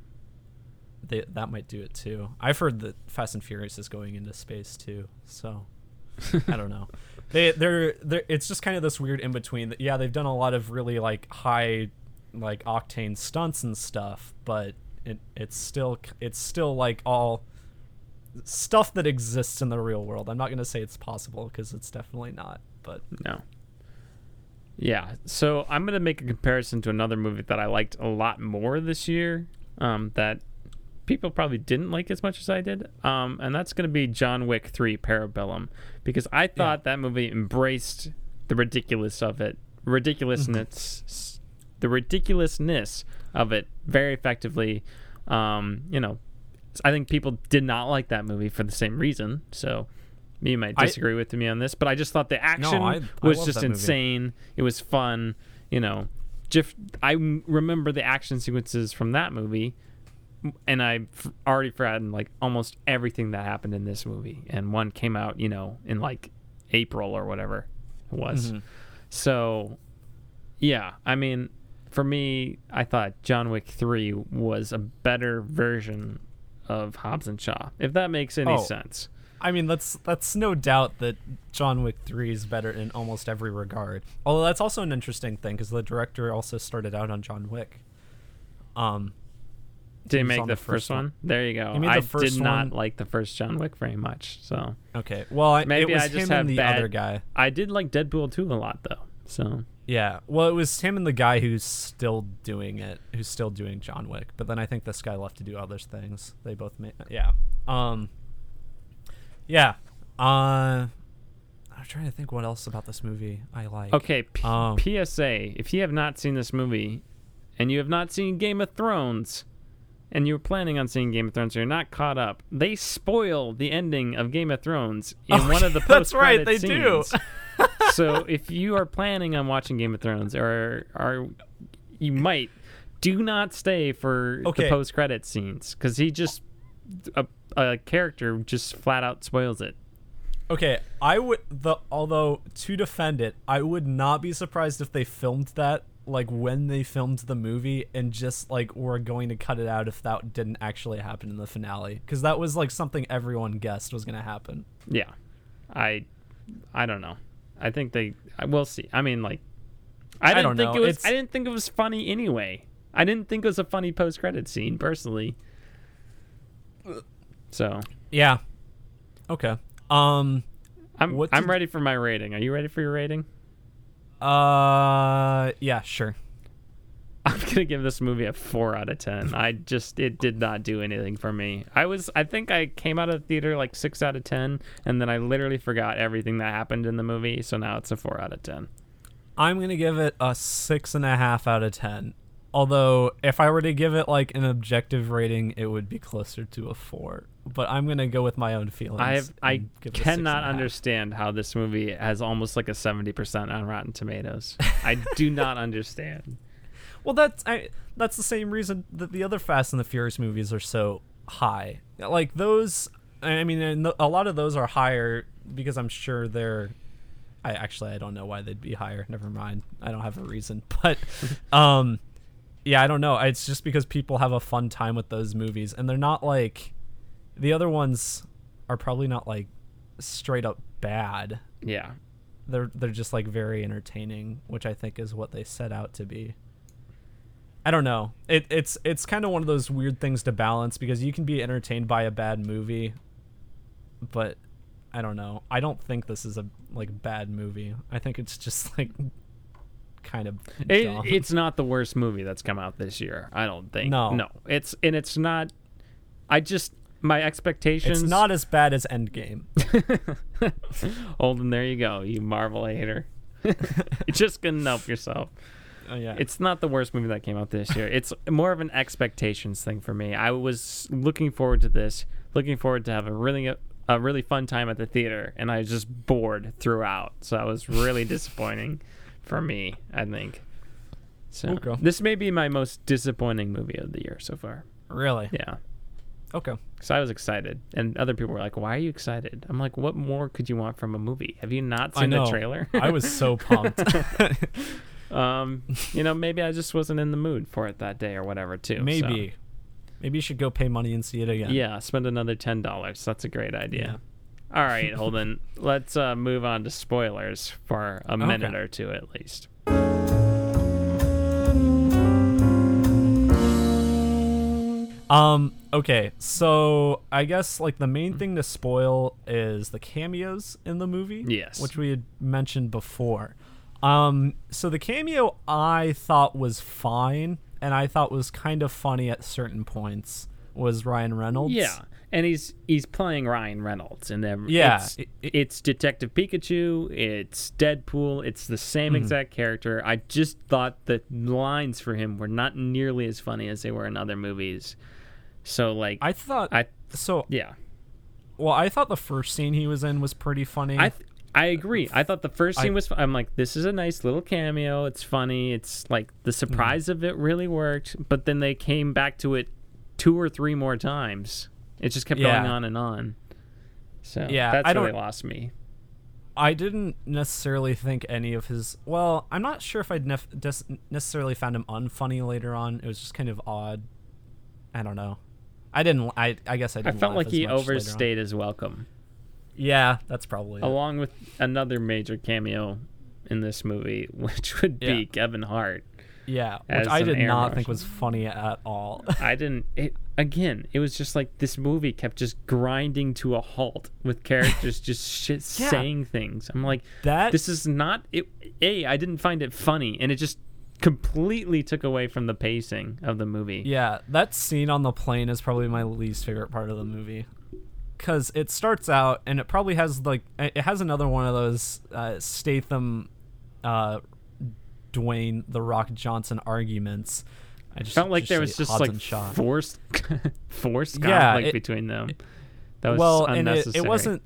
they, that might do it too. I've heard that Fast and Furious is going into space too, so I don't know. They they're they're it's just kind of this weird in between. Yeah, they've done a lot of really like high like octane stunts and stuff, but it it's still it's still like all stuff that exists in the real world. I'm not gonna say it's possible because it's definitely not. But No. Yeah, so I'm gonna make a comparison to another movie that I liked a lot more this year. Um, that people probably didn't like as much as I did. Um, and that's gonna be John Wick Three: Parabellum, because I thought that movie embraced the ridiculous of it, ridiculousness, the ridiculousness of it very effectively. Um, you know, I think people did not like that movie for the same reason. So you might I- disagree with me on this, but I just thought the action I- I was just that movie. insane. It was fun. You know, Jif- I remember the action sequences from that movie, and I f- already forgotten like almost everything that happened in this movie. And one came out, you know, in like April or whatever it was. Mhm. So, yeah, I mean, for me, I thought John Wick 3 was a better version of Hobbs and Shaw, if that makes any Oh. sense. I mean, that's that's no doubt that John Wick Three is better in almost every regard. Although that's also an interesting thing because the director also started out on John Wick. Um, Did he make the, the first, one? one. There you go. He made the I did not like the first John Wick very much, so okay, well, I- maybe it was I just him have the bad. other guy. I did like Deadpool 2 a lot though. So Yeah, well, it was him and the guy who's still doing it, who's still doing John Wick. But then I think this guy left to do other things. They both made, yeah, um, yeah. Uh, I'm trying to think what else about this movie I like. okay, P- Um, PSA: If you have not seen this movie, and you have not seen Game of Thrones, and you're planning on seeing Game of Thrones, or you're not caught up, they spoil the ending of Game of Thrones in Oh, one of the post that's right, they do. so if you are planning on watching Game of Thrones, or are you might do not stay for the post credit scenes because he just a, a character just flat out spoils it. Okay, I would the although to defend it, I would not be surprised if they filmed that like when they filmed the movie and just like were going to cut it out if that didn't actually happen in the finale because that was like something everyone guessed was going to happen. Yeah, I I don't know. I think they. I will see. I mean, like, I didn't don't think know. it was. It's- I didn't think it was funny anyway. I didn't think it was a funny post credit scene personally. So Yeah. Okay. Um. I'm I'm ready for my rating. Are you ready for your rating? Uh. Yeah. Sure. I'm gonna give this movie a four out of ten. I just it did not do anything for me. I was I think I came out of the theater like six out of ten, and then I literally forgot everything that happened in the movie. So now it's a four out of ten. I'm gonna give it a six and a half out of ten. Although, if I were to give it like an objective rating, it would be closer to a four. But I'm gonna go with my own feelings. I have, I and give it a six and a cannot understand how this movie has almost like a seventy percent on Rotten Tomatoes. I do not understand. Well, that's I, that's the same reason that the other Fast and the Furious movies are so high. Like those, I mean, a lot of those are higher because I'm sure they're. I actually I don't know why they'd be higher. Never mind. I don't have a reason, but um, yeah, I don't know. It's just because people have a fun time with those movies, and they're not like the other ones are probably not like straight up bad. Yeah, They're they're just like very entertaining, which I think is what they set out to be. I don't know. It it's it's kind of one of those weird things to balance because you can be entertained by a bad movie, but I don't know. I don't think this is a like bad movie. I think it's just like kind of it, it's not the worst movie that's come out this year. I don't think. No. no. It's and it's not. I just my expectations. it's not as bad as Endgame. Holden, there you go. You Marvel hater. you just couldn't help yourself. Oh yeah. It's not the worst movie that came out this year. It's more of an expectations thing for me. I was looking forward to this, looking forward to have a really a really fun time at the theater, and I was just bored throughout. So that was really disappointing for me. I think. So Okay. this may be my most disappointing movie of the year so far. really Yeah. Okay. So I was excited, and other people were like, "Why are you excited?" I'm like, "What more could you want from a movie? Have you not seen the trailer?" I was so pumped. um, you know, maybe I just wasn't in the mood for it that day or whatever, too. so- Maybe. Maybe you should go pay money and see it again. Yeah, spend another ten dollars. That's a great idea. All right, Holden. let's uh, move on to spoilers for a minute Okay. or two at least. Um. Okay. So I guess like the main thing to spoil is the cameos in the movie. Yes. Which we had mentioned before. Um. So the cameo I thought was fine, and I thought was kind of funny at certain points. Was Ryan Reynolds? Yeah, and he's he's playing Ryan Reynolds, and then Yeah, it's, it- it- it's Detective Pikachu, it's Deadpool, it's the same Mm-hmm. exact character. I just thought the lines for him were not nearly as funny as they were in other movies. So like, I thought. I so yeah, well, I thought the first scene he was in was pretty funny. I th- I agree. I thought the first I- scene was. fu- I'm like, this is a nice little cameo. It's funny. It's like the mm-hmm. surprise of it really worked. But then they came back to it two or three more times. It just kept going on and on. So Yeah, that's I lost me. I didn't necessarily think any of his. Well, I'm not sure if I'd nef- necessarily found him unfunny later on. It was just kind of odd. I don't know. I didn't. I I guess I I felt like he overstayed his welcome, Yeah, that's probably. it. along with another major cameo in this movie, which would be Yeah. Kevin Hart. Yeah, which I did not think was funny at all. I didn't. It again. It was just like this movie kept just grinding to a halt with characters just shit Yeah. saying things. I'm like, that this is not. It, a. I didn't find it funny, and it just completely took away from the pacing of the movie. Yeah, that scene on the plane is probably my least favorite part of the movie. Cuz it starts out and it probably has like it has another one of those uh, Statham uh Dwayne the Rock Johnson arguments. I just Felt like just there was just like Shaw. forced, forced Yeah, conflict it- between them. That was well, and it, unnecessary. it wasn't.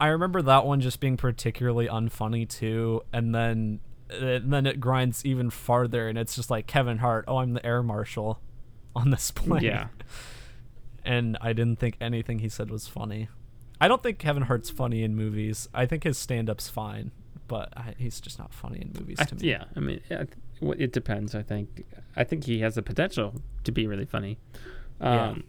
I remember that one just being particularly unfunny too, and then and then it grinds even farther, and it's just like Kevin Hart. Oh, I'm the air marshal on this plane. Yeah. and I didn't think anything he said was funny. I don't think Kevin Hart's funny in movies. I think his stand-up's fine, but I, he's just not funny in movies I- to me. yeah, I mean, well, it depends. I think. I think he has the potential to be really funny. Um,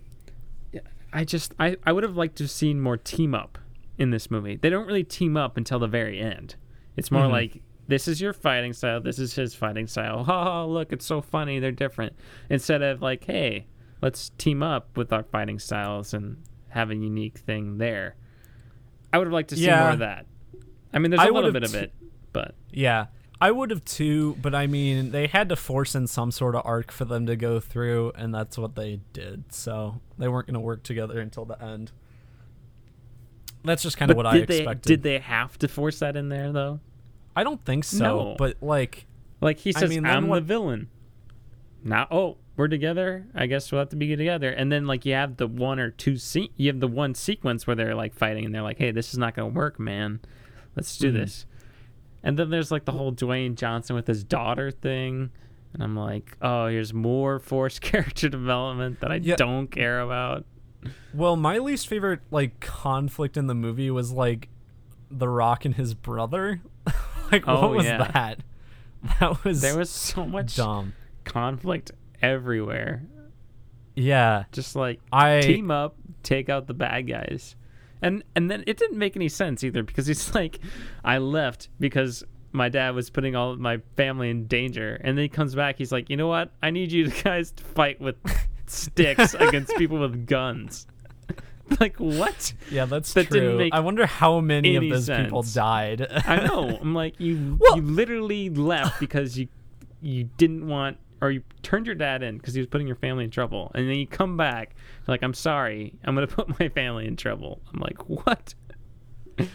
yeah, I just, I, I would have liked to have seen more team up in this movie. They don't really team up until the very end. It's more Mhm. like this is your fighting style, this is his fighting style. Oh, look, it's so funny, they're different. Instead of like, hey, let's team up with our fighting styles and have a unique thing there. I would have liked to see Yeah. more of that. I mean, there's I a little would've bit of it, but Yeah. I would have too, but I mean, they had to force in some sort of arc for them to go through, and that's what they did. So they weren't going to work together until the end. That's just kind of what I did they expected. did they have to force that in there though? I don't think so, No. but like, Like he I says, mean, I'm the villain. Now, oh, we're together. I guess we'll have to be together. And then like you have the one or two se- you have the one sequence where they're like fighting and they're like, hey, this is not gonna work, man. Let's do Mhm. this. And then there's like the whole Dwayne Johnson with his daughter thing. And I'm like, oh, here's more forced character development that I Yeah. don't care about. well, my least favorite like conflict in the movie was like The Rock and his brother. Like, Oh, what was yeah. that? That was There was so much dumb. conflict everywhere. Yeah, Just like I team up, take out the bad guys. And and then it didn't make any sense either because he's like, I left because my dad was putting all of my family in danger, and then he comes back. He's like, you know what? I need you guys to fight with sticks against people with guns. like what? Yeah, that's That didn't true. make I wonder how many of those people died. I know. I'm like you. Well- you literally left because you you didn't want or you turned your dad in because he was putting your family in trouble, and then you come back like I'm sorry, I'm gonna put my family in trouble. I'm like what?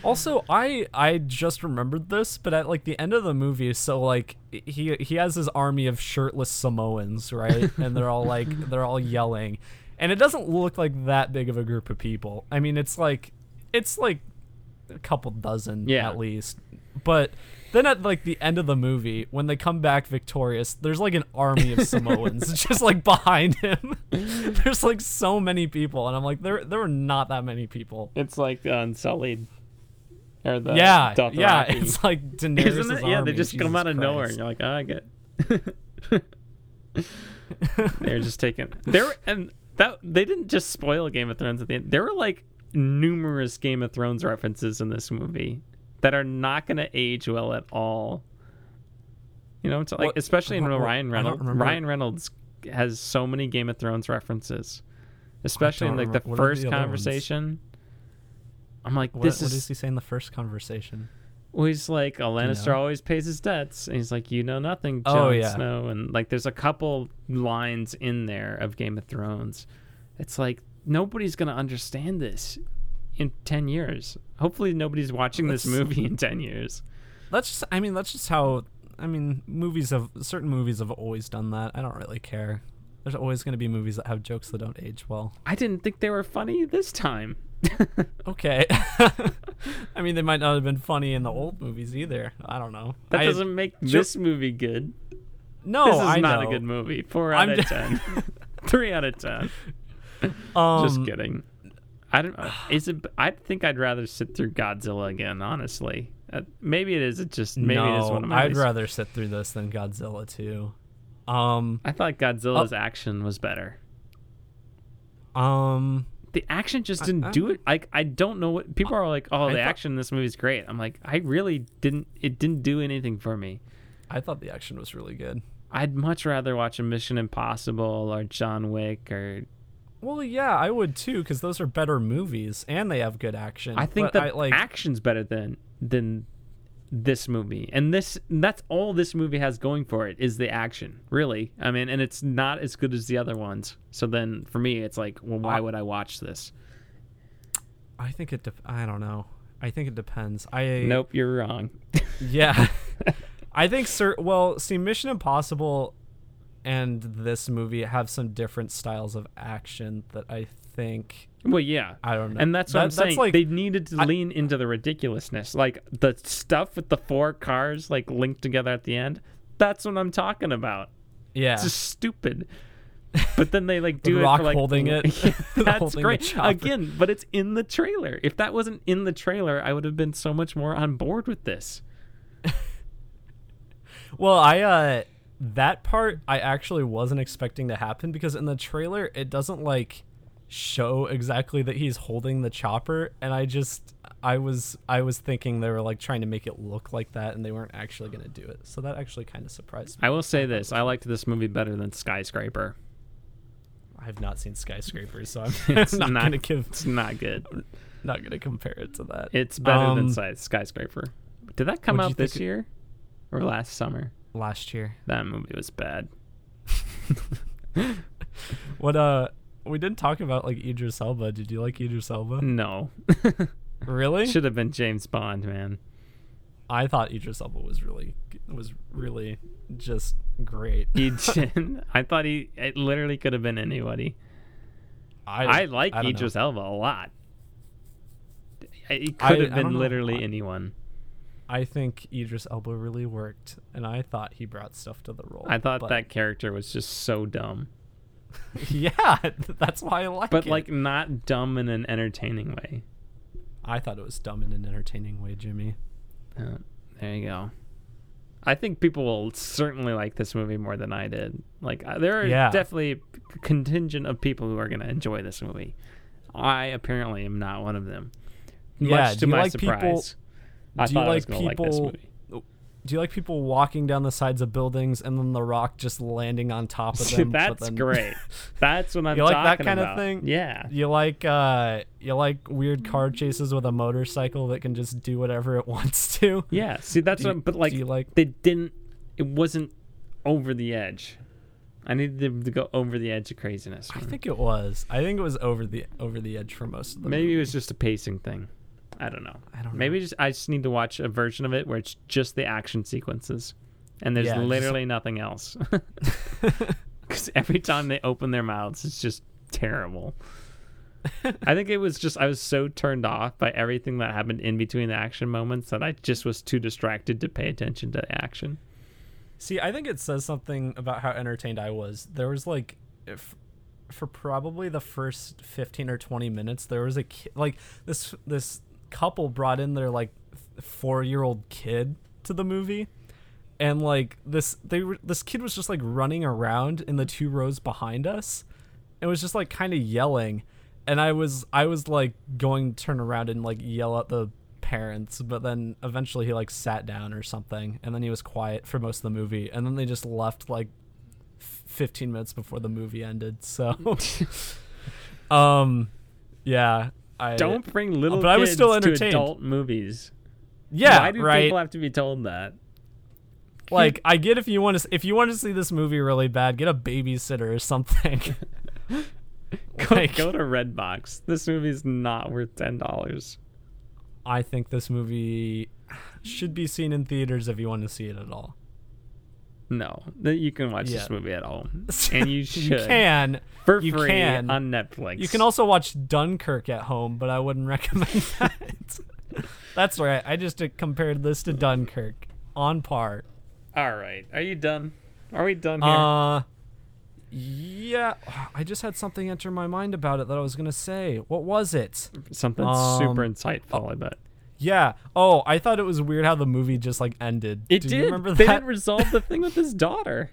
also, I I just remembered this, but at like the end of the movie, so like he he has his army of shirtless Samoans, right? and they're all like they're all yelling. And it doesn't look like that big of a group of people. I mean, it's like it's like a couple dozen Yeah. at least. But then at like the end of the movie, when they come back victorious, there's like an army of Samoans just like behind him. there's like so many people, and I'm like, there there were not that many people. It's like uh, Unsullied. Or the yeah, Dothraki. yeah, it's like Daenerys' it? Yeah, they just come out of nowhere, and you're like, oh, I get. They're just taking there, and that they didn't just spoil Game of Thrones at the end. There were like numerous Game of Thrones references in this movie that are not going to age well at all. You know, it's like especially in Ryan Reynolds. Ryan Reynolds has so many Game of Thrones references, especially in like the remember- first the conversation. I'm like, What, this what is does he say in the first conversation? Well, he's like, a Lannister know? always pays his debts. And he's like, you know nothing, oh, Jon Oh, yeah. Snow. And like, there's a couple lines in there of Game of Thrones. It's like, nobody's going to understand this in 10 years. Hopefully, nobody's watching this movie in 10 years. That's just, I mean, that's just how. I mean, movies have certain movies have always done that. I don't really care. There's always going to be movies that have jokes that don't age well. I didn't think they were funny this time. Okay. I mean, they might not have been funny in the old movies either. I don't know. that I- doesn't make this movie good. No, this is I not know. a good movie. 4 out I'm of 10. 3 out of 10. Um, Just kidding. I don't. uh, Is it? I think I'd rather sit through Godzilla again. Honestly, uh, maybe it is. It just maybe no, it is one of my. I'd least- rather sit through this than Godzilla too. Um, I thought Godzilla's action was better. um, The action just didn't I do don't- it. Like I don't know what people are like. Oh, I the thought- action in this movie is great. I'm like, I really didn't. It didn't do anything for me. I thought the action was really good. I'd much rather watch a Mission Impossible or John Wick or. Well, yeah, I would too, because those are better movies and they have good action. I think but that I, like action's better than than this movie, and this that's all this movie has going for it is the action. Really, I mean, and it's not as good as the other ones. So then for me, it's like, well, why would I watch this? I think it. Dep I don't know. I think it depends. I Nope, you're wrong. Yeah, I think sir. Well, see, Mission Impossible and this movie have some different styles of action that I think. well, yeah. I don't know. And that's what That- I'm saying. like they needed to I- lean into the ridiculousness, like the stuff with the four cars like linked together at the end. That's what I'm talking about. yeah. It's just stupid. But then they like do it Rock for like holding it. That's Holding great. Again, but it's in the trailer. If that wasn't in the trailer, I would have been so much more on board with this. Well, I uh that part I actually wasn't expecting to happen because in the trailer it doesn't like show exactly that he's holding the chopper and I just I was I was thinking they were like trying to make it look like that, and they weren't actually going to do it. So that actually kind of surprised me. I will say this: I liked this movie better than Skyscraper. I have not seen Skyscraper, so I'm It's not, not- going to give It's not good. not going to compare it to that. It's better than Um, Sky- Skyscraper. Did that come out this year or last summer? Last year, That movie was bad. what uh, we didn't talk about like Idris Elba. Did you like Idris Elba? No, Really? should have been James Bond, man. I thought Idris Elba was really was really just great. He, I thought he it literally could have been anybody. I, like I don't know. Idris Elba a lot. It could I have been literally I- anyone. I think Idris Elba really worked, and I thought he brought stuff to the role. I thought but- that character was just so dumb, yeah, that's why I like but it. But like not dumb in an entertaining way. I thought it was dumb in an entertaining way, Jimmy. Uh, there you go. I think people will certainly like this movie more than I did. Like uh, there are Yeah. definitely a contingent of people who are going to enjoy this movie. I apparently am not one of them. Yeah, Much to my like people- surprise. I do you I was like going like this people- movie. Do you like people walking down the sides of buildings and then the rock just landing on top of them? That's then- great. That's what I'm You like that kind of thing? Yeah. You like uh you like weird car chases with a motorcycle that can just do whatever it wants to? Yeah. See, that's Do you- what. But like, like- they didn't. It wasn't over the edge. I needed them to go over the edge of craziness. I think it was. I think it was over the over the edge for most of them. Maybe movie. it was just a pacing thing. I don't know. I don't know. Maybe just I just need to watch a version of it where it's just the action sequences, and there's Yeah, just- literally nothing else. Because every time they open their mouths, it's just terrible. I think it was just I was so turned off by everything that happened in between the action moments that I just was too distracted to pay attention to the action. See, I think it says something about how entertained I was. There was like, if, for probably the first fifteen or twenty minutes, there was a ki- like this this couple brought in their like four year old kid to the movie, and like this they were this kid was just like running around in the two rows behind us, and was just like kind of yelling, and I was I was like going to turn around and like yell at the parents but then eventually he like sat down or something and then he was quiet for most of the movie. And then they just left like 15 minutes before the movie ended so. Um yeah i Don't bring little but I was kids still to entertained. adult movies. yeah Why do right people have to be told that? like i get if you want to if you want to see this movie really bad get a babysitter or something Go, Like- go to Redbox. This movie's not worth ten dollars. i think this movie should be seen in theaters if you want to see it at all No, you can watch Yeah. this movie at home, and you should you can for you free can. on Netflix. You can also watch Dunkirk at home, but I wouldn't recommend that. That's right. I just uh, compared this to Dunkirk on par. All right, are you done? Are we done here? Uh yeah, I just had something enter my mind about it that I was going to say. What was it? Something um, super insightful. I bet Yeah. Oh, I thought it was weird how the movie just like ended. it did. did. You remember they that? didn't resolve the thing with his daughter.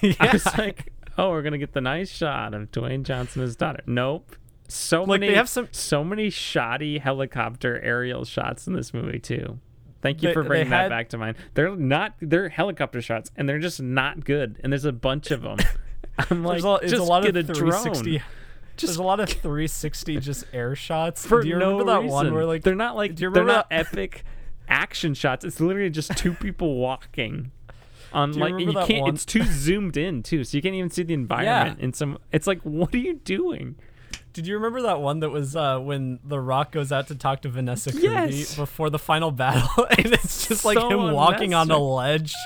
yeah. I was like, oh, we're gonna get the nice shot of Dwayne Johnson and his daughter. Nope. So Like, many, they have some- so many shoddy helicopter aerial shots in this movie too. Thank you They- for they bringing that back to mind. They're not. They're helicopter shots, and they're just not good. And there's a bunch of them. I'm like, There's a, it's just a lot get of a 360. Drone. There's a lot of 360 just air shots. for Do you no remember that reason. one where like they're not like you they're not epic action shots. It's literally just two people walking. On you like and you can't. one- It's too zoomed in too, so you can't even see the environment. In some, it's like, what are you doing? Did you remember that one that was uh, when The Rock goes out to talk to Vanessa Kirby Yes. before the final battle, and it's just like so him walking on a ledge?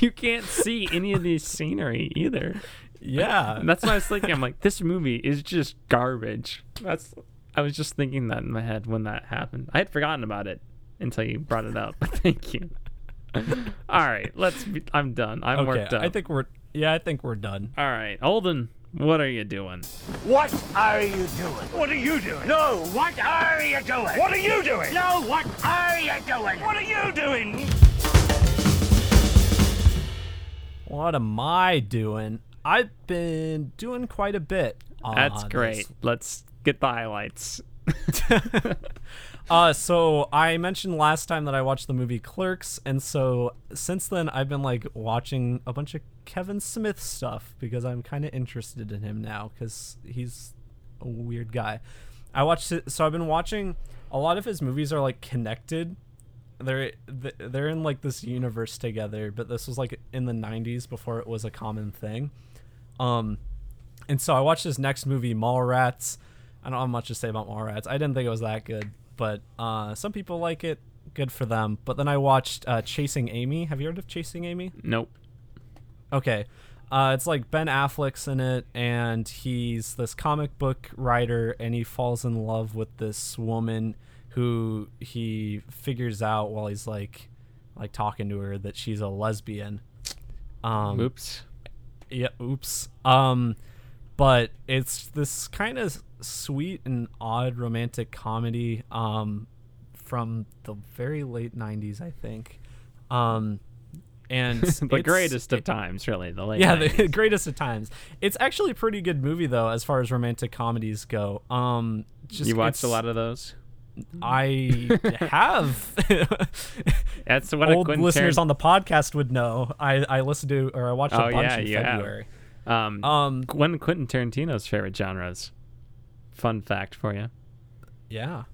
You can't see any of the scenery either. Yeah, And that's what I was thinking. I'm like, this movie is just garbage. That's. I was just thinking that in my head when that happened. I had forgotten about it until you brought it up. Thank you. All right, let's. Be, I'm done. I'm okay. worked up. I think we're yeah, I think we're done. All right, Holden, what are you doing? What are you doing? What are you doing? No, what are you doing? What are you doing? No, what are you doing? What are you doing? What am I doing? I've been doing quite a bit. That's great. this Let's get the highlights. Uh, so I mentioned last time that I watched the movie Clerks, and so since then I've been like watching a bunch of Kevin Smith stuff because I'm kind of interested in him now because he's a weird guy. I watched it, so I've been watching a lot of his movies are like connected. They're they're in like this universe together, but this was like in the '90s before it was a common thing. Um, and so I watched this next movie, Mallrats. I don't have much to say about Mallrats. I didn't think it was that good, but uh, some people like it. Good for them. But then I watched uh, Chasing Amy. Have you heard of Chasing Amy? Nope. Okay. Uh, it's like Ben Affleck's in it, and he's this comic book writer, and he falls in love with this woman who he figures out while he's like, like talking to her that she's a lesbian. Um, Oops. Yeah, oops. Um, but it's this kind of sweet and odd romantic comedy um, from the very late '90s, I think. Um, and the greatest of times, really. The late yeah, the greatest of times. It's actually a pretty good movie though, as far as romantic comedies go. Um, just you watched a lot of those. I have. That's what Old a listeners Tarant- on the podcast would know. I I listened to or I watched a Oh, bunch yeah, in. February. Um, Um, one of Quentin Tarantino's favorite genres. Fun fact for you. Yeah.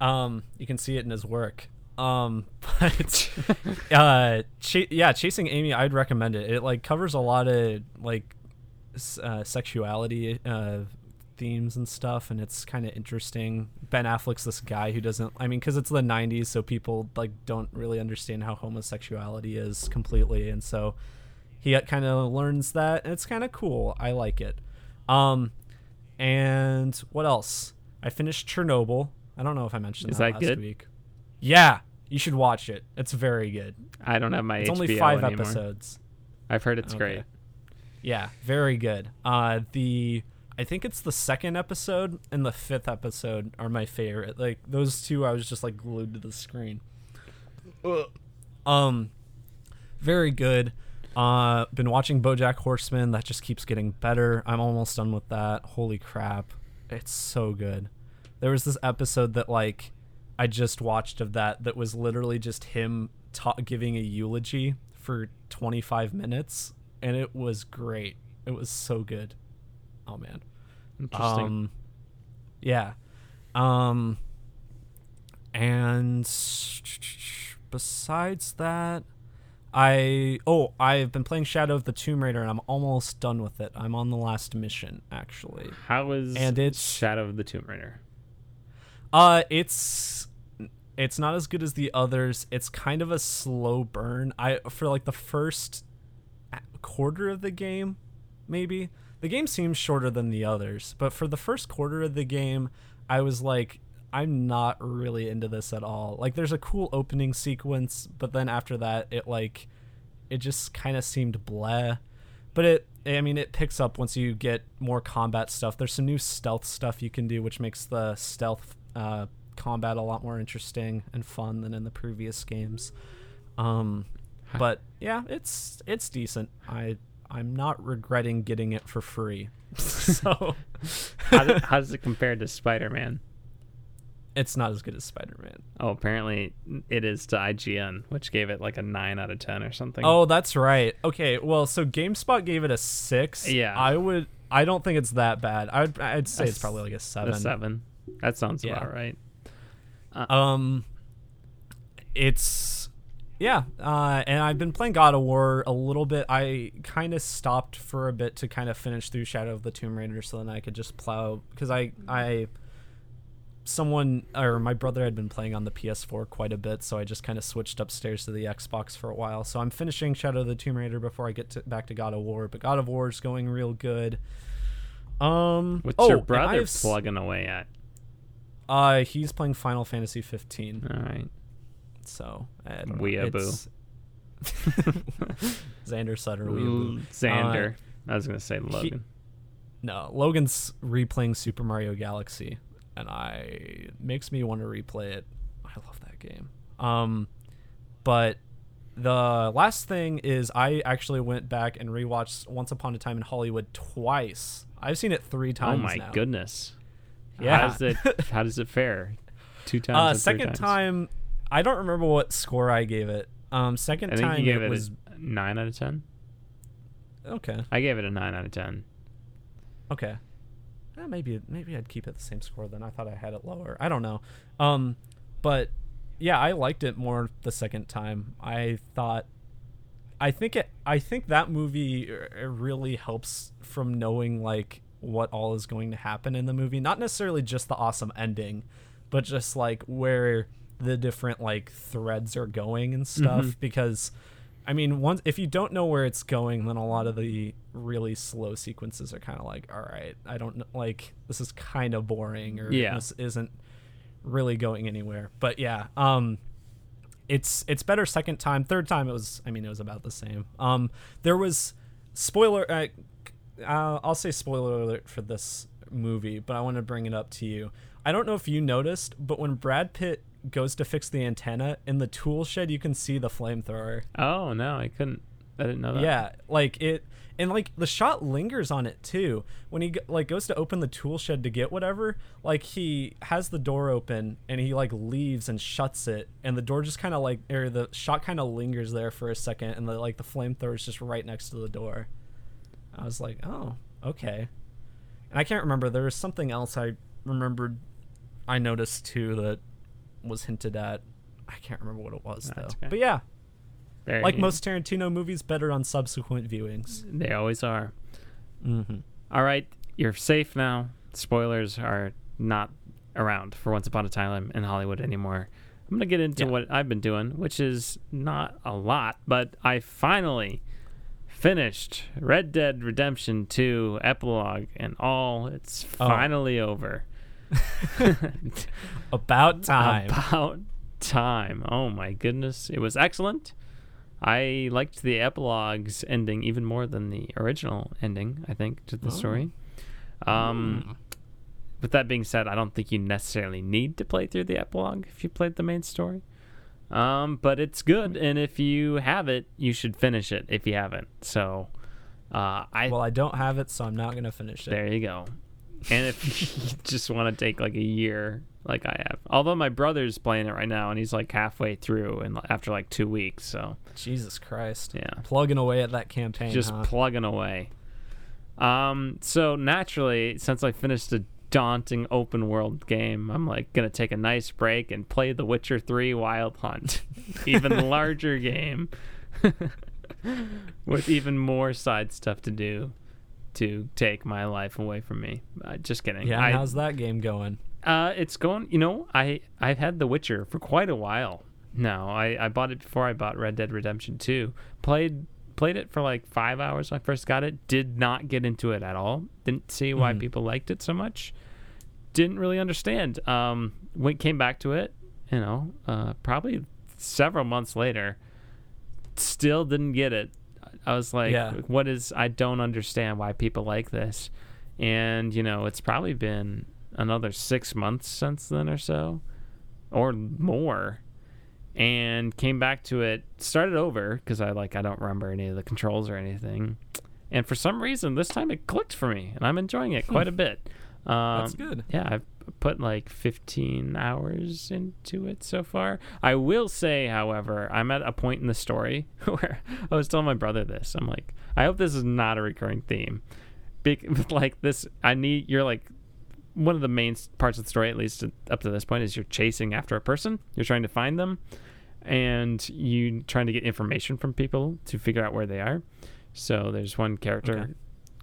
Um, you can see it in his work. Um, but uh, ch- yeah, chasing Amy, I'd recommend it. It like covers a lot of like uh, sexuality uh, themes and stuff, and it's kind of interesting. Ben Affleck's this guy who doesn't. I mean, because it's the '90s, so people like don't really understand how homosexuality is completely, and so he kind of learns that, and it's kind of cool. I like it. Um, and what else? I finished Chernobyl. I don't know if I mentioned Is that, that last good? week. Yeah, you should watch it. It's very good. I don't have my It's HBO only five anymore. episodes. I've heard it's Okay. great. Yeah, very good. Uh, the I think it's the second episode and the fifth episode are my favorite. Like those two, I was just like glued to the screen. Um, very good. Uh, been watching BoJack Horseman. That just keeps getting better. I'm almost done with that. Holy crap, it's so good. There was this episode that like I just watched of that that was literally just him ta- giving a eulogy for 25 minutes, and it was great. It was so good. Oh man. Interesting. Um, yeah. Um, and besides that, I oh I've been playing Shadow of the Tomb Raider and I'm almost done with it. I'm on the last mission actually. How is and it's- Shadow of the Tomb Raider? Uh, it's it's not as good as the others. It's kind of a slow burn. I for like the first quarter of the game, maybe. The game seems shorter than the others, but for the first quarter of the game, I was like I'm not really into this at all. Like there's a cool opening sequence, but then after that it like it just kind of seemed bleh. But it I mean it picks up once you get more combat stuff. There's some new stealth stuff you can do which makes the stealth uh, combat a lot more interesting and fun than in the previous games. Um but yeah, it's it's decent. I I'm not regretting getting it for free. so How, do- how does it compare to Spider Man? it's not as good as Spider-Man. Oh, apparently it is to IGN, which gave it like a 9 out of 10 or something. Oh, that's right. Okay, well, so GameSpot gave it a six. Yeah. I would. I don't think it's that bad. I'd. I'd say A it's probably like a seven. a 7. That sounds Yeah. about right. Um, it's yeah. Uh, and I've been playing God of War a little bit. I kind of stopped for a bit to kind of finish through Shadow of the Tomb Raider, so then I could just plow because I I someone or my brother had been playing on the PS4 quite a bit, so I just kind of switched upstairs to the Xbox for a while. So I'm finishing Shadow of the Tomb Raider before I get to, back to God of War. But God of War is going real good. Um, What's oh, your brother plugging away at? Uh, he's playing Final Fantasy 15. All right. So I don't know. Weeaboo. It's- Xander Sutter. Weeaboo. Xander. Uh, I was going to say Logan. No, Logan's replaying Super Mario Galaxy, and I it makes me want to replay it. I love that game. Um, but the last thing is I actually went back and rewatched Once Upon a Time in Hollywood twice. I've seen it three times Oh my now. goodness. Yeah. How does it how does it fare two times. Uh, or three second times? time, I don't remember what score I gave it. Um, second I think time you gave it it, was a nine out of ten. okay. I gave it a nine out of ten. Okay. Eh, maybe maybe I'd keep it the same score then. I thought I had it lower. I don't know. Um, but yeah, I liked it more the second time. I thought I think it I think that movie uh, really helps from knowing like what all is going to happen in the movie. Not necessarily just the awesome ending, but just like where the different like threads are going and stuff because I mean, once if you don't know where it's going, then a lot of the really slow sequences are kind of like, all right, I don't know, like this is kind of boring, or Yeah. this isn't really going anywhere. But yeah, um, it's it's better second time. Third time it was, I mean, it was about the same. Um, there was spoiler. Uh, uh, I'll say spoiler alert for this movie, but I want to bring it up to you. I don't know if you noticed, but when Brad Pitt goes to fix the antenna in the tool shed, you can see the flamethrower. Oh no, I couldn't. I didn't know that. Yeah, like it, and like the shot lingers on it too. When he like goes to open the tool shed to get whatever, like he has the door open and he like leaves and shuts it, and the door just kind of like or the shot kind of lingers there for a second, and the like the flamethrower is just right next to the door. I was like, oh, okay. And I can't remember. There was something else I remembered. I noticed too that was hinted at. I can't remember what it was though. Okay. But yeah, Very- like most Tarantino movies, better on subsequent viewings. they always are. Mm-hmm. All right, you're safe now. Spoilers are not around for Once Upon a Time in Hollywood anymore. I'm gonna get into Yeah. what I've been doing, which is not a lot, but I finally finished Red Dead Redemption 2 epilogue, and all it's Oh. finally over. About time. About time. Oh my goodness. It was excellent. I liked the epilogue's ending even more than the original ending, I think, to the story. Um, With that being said, I don't think you necessarily need to play through the epilogue if you played the main story. Um, but it's good, and if you have it, you should finish it if you haven't. So, uh, I well, I don't have it, so I'm not gonna finish it. there you go. And if you just want to take like a year, like I have, although my brother's playing it right now and he's like halfway through and after like two weeks, so Jesus Christ. yeah, Plugging away at that campaign. just huh? plugging away. Um, so naturally, since I finished a daunting open world game, I'm like gonna take a nice break and play The Witcher 3 Wild Hunt, even larger game with even more side stuff to do to take my life away from me. Uh, just kidding. yeah. I, how's that game going? uh, it's going. You know, I I've had The Witcher for quite a while now. I I bought it before I bought Red Dead Redemption 2. Played played it for like five hours when I first got it. Did not get into it at all. Didn't see why Mhm. people liked it so much. Didn't really understand. Um, when came back to it, you know, uh, probably several months later, still didn't get it. I was like, Yeah. what is? I don't understand why people like this. And you know, it's probably been another six months since then or so, or more. And came back to it, started over because I like I don't remember any of the controls or anything. And for some reason, this time it clicked for me, and I'm enjoying it quite a bit. Um, That's good. yeah, I've put like 15 hours into it so far. I will say, however, I'm at a point in the story where I was telling my brother this. I'm like, I hope this is not a recurring theme. Like this, I need you're like one of the main parts of the story, at least up to this point, is you're chasing after a person. You're trying to find them, and you trying to get information from people to figure out where they are. So there's one character Okay.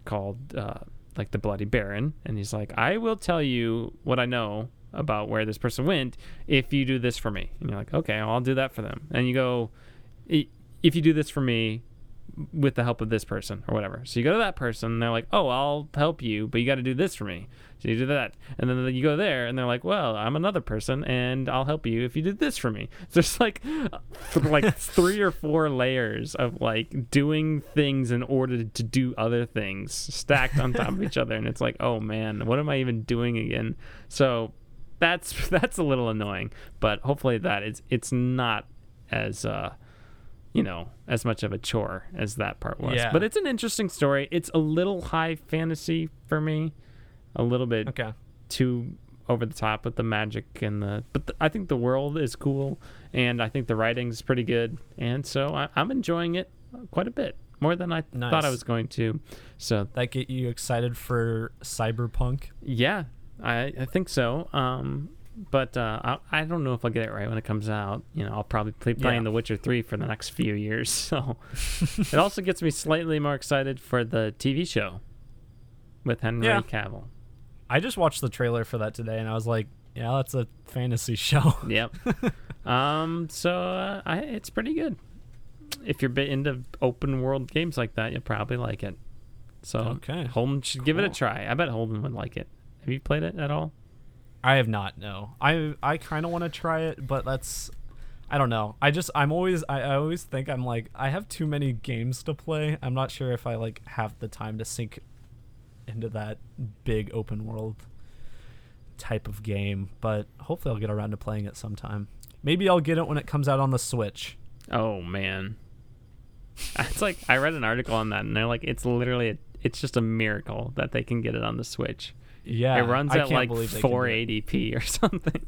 called uh, like the Bloody Baron, and he's like, I will tell you what I know about where this person went if you do this for me. And you're like, okay, I'll do that for them. And you go, if you do this for me with the help of this person or whatever. So you go to that person, and they're like, oh, I'll help you, but you got to do this for me. So you do that. And then you go there, and they're like, well, I'm another person, and I'll help you if you did this for me. So there's like, like three or four layers of like doing things in order to do other things stacked on top of each other. And it's like, oh man, what am I even doing again? So that's that's a little annoying, but hopefully that is it's not as uh you know as much of a chore as that part was. Yeah. But it's an interesting story. It's a little high fantasy for me, a little bit Okay. too over the top with the magic and the. But the, I think the world is cool, and I think the writing is pretty good, and so I, I'm enjoying it quite a bit more than I thought I was going to. So That get you excited for Cyberpunk? yeah, I I think so. Um, but uh, I I don't know if I'll get it right when it comes out. You know, I'll probably be playing Yeah. The Witcher three for the next few years. So it also gets me slightly more excited for the TV show with Henry Yeah. Cavill. I just watched the trailer for that today, and I was like, yeah, that's a fantasy show. Yep. um. So uh, I, it's pretty good. If you're bit into open world games like that, you'll probably like it. So Okay. Holden should give it a try. I bet Holden would like it. Have you played it at all? I have not. No, I I kind of want to try it, but that's I don't know. I just I'm always I, I always think I'm like I have too many games to play. I'm not sure if I like have the time to sink into that big open world type of game, but hopefully I'll get around to playing it sometime. Maybe I'll get it when it comes out on the Switch. Oh man, it's like I read an article on that, and they're like, it's literally, a, it's just a miracle that they can get it on the Switch. Yeah, it runs I at like believe they can do it. 480p or something,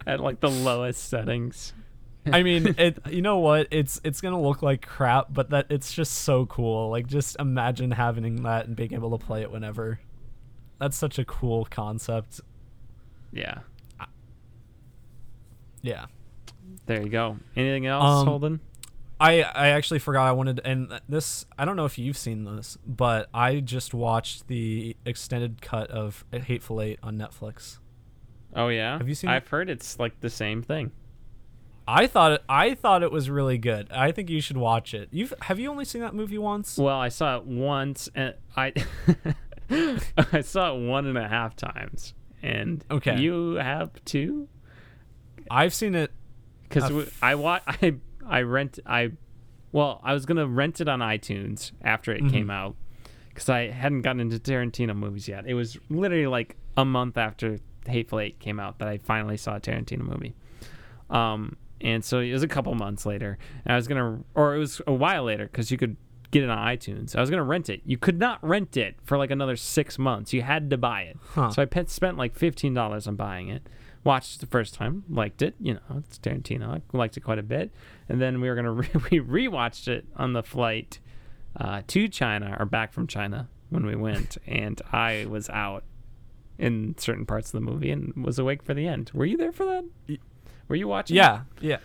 at like the lowest settings. I mean, it. You know what? It's it's gonna look like crap, but that it's just so cool. Like, just imagine having that and being able to play it whenever. That's such a cool concept. Yeah, Yeah. there you go. Anything else, Um, Holden? I I actually forgot I wanted and this I don't know if you've seen this, but I just watched the extended cut of Hateful Eight on Netflix. Oh yeah, have you seen I've heard it's like the same thing. I thought it, I thought it was really good. I think you should watch it. You've have you only seen that movie once? Well, I saw it once, and I I saw it one and a half times. And Okay. you have two I've seen it. because Uh, I wa- I I rent I well I was gonna rent it on iTunes after it Mm-hmm. came out because I hadn't gotten into Tarantino movies yet. It was literally like a month after Hateful Eight came out that I finally saw a Tarantino movie. Um, and so it was a couple months later, I was gonna, or it was a while later because you could get it on iTunes. I was gonna rent it. You could not rent it for like another six months. You had to buy it. Huh. So I pe- spent like fifteen dollars on buying it. Watched it the first time, liked it. You know, it's Tarantino. I liked it quite a bit. And then we were gonna re- we rewatched it on the flight uh, to China or back from China when we went, and I was out in certain parts of the movie and was awake for the end. Were you there for that? Were you watching? Yeah, yeah.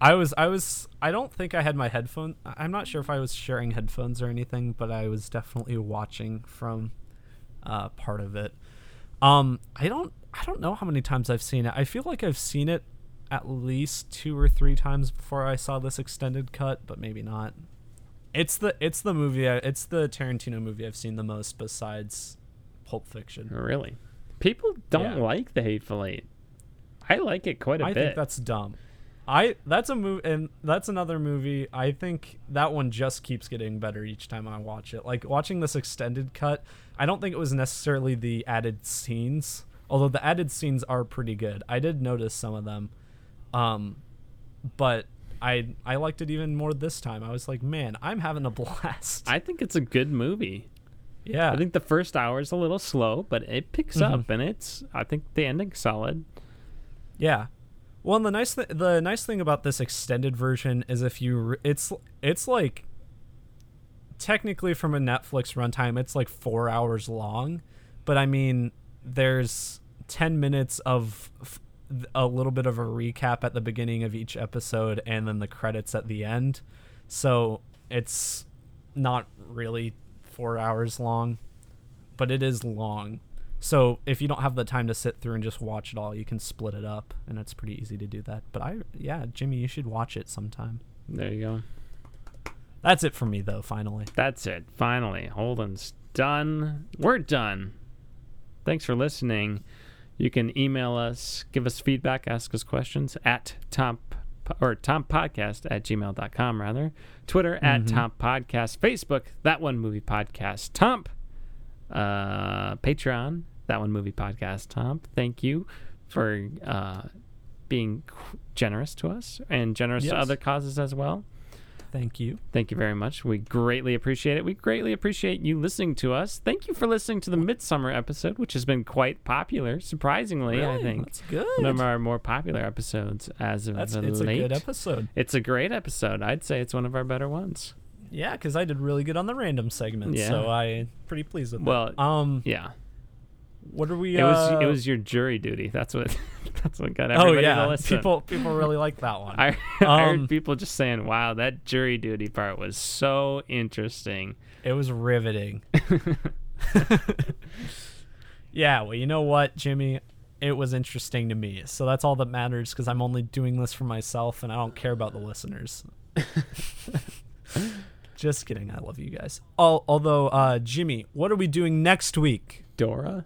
I was I was I don't think I had my headphone. I'm not sure if I was sharing headphones or anything, but I was definitely watching from uh, part of it. Um, I don't I don't know how many times I've seen it. I feel like I've seen it at least two or three times before I saw this extended cut, but maybe not. It's the it's the movie I, it's the Tarantino movie I've seen the most besides Pulp Fiction. Really? People don't Yeah. like the Hateful Eight. I like it quite a I bit. I think that's dumb. I that's a movie and that's another movie. I think that one just keeps getting better each time I watch it. Like watching this extended cut, I don't think it was necessarily the added scenes, although the added scenes are pretty good. I did notice some of them. Um but I I liked it even more this time. I was like, "Man, I'm having a blast." I think it's a good movie. yeah. I think the first hour is a little slow, but it picks Mhm. up, and it's. I think the ending's solid. Yeah. Well, the nice th- the nice thing about this extended version is if you re- it's it's like technically from a Netflix runtime it's like 4 hours long, but I mean there's 10 minutes of f- a little bit of a recap at the beginning of each episode and then the credits at the end. So, it's not really 4 hours long, but it is long. So if you don't have the time to sit through and just watch it all, you can split it up, and it's pretty easy to do that. But I, yeah, Jimmy, you should watch it sometime. There you go. That's it for me, though. Finally, That's it. Finally, Holden's done. We're done. Thanks for listening. You can email us, give us feedback, ask us questions at Tom or Tom Podcast at gmail.com rather. Twitter at Tom Podcast. Facebook, that one movie podcast. Tom. Uh, Patreon, that one movie podcast. Tom, thank you for uh, being generous to us and generous to other causes as well. Thank you. Thank you very much. We greatly appreciate it. We greatly appreciate you listening to us. Thank you for listening to the Midsummer episode, which has been quite popular, surprisingly, I think. That's good. One of our more popular episodes as of That's late. it's a good episode. It's a great episode. I'd say it's one of our better ones. Yeah, because I did really good on the random segment, Yeah. so I pretty pleased with Well, that. Well, um, Yeah. What are we? It was uh, it was your jury duty. That's what that's what got Oh everybody to yeah, people people really like that one. I, I Um, heard people just saying, "Wow, that jury duty part was so interesting." It was riveting. yeah, well, you know what, Jimmy? It was interesting to me. So that's all that matters because I'm only doing this for myself and I don't care about the listeners. Just kidding. I love you guys. Al- although, uh, Jimmy, what are we doing next week? Dora?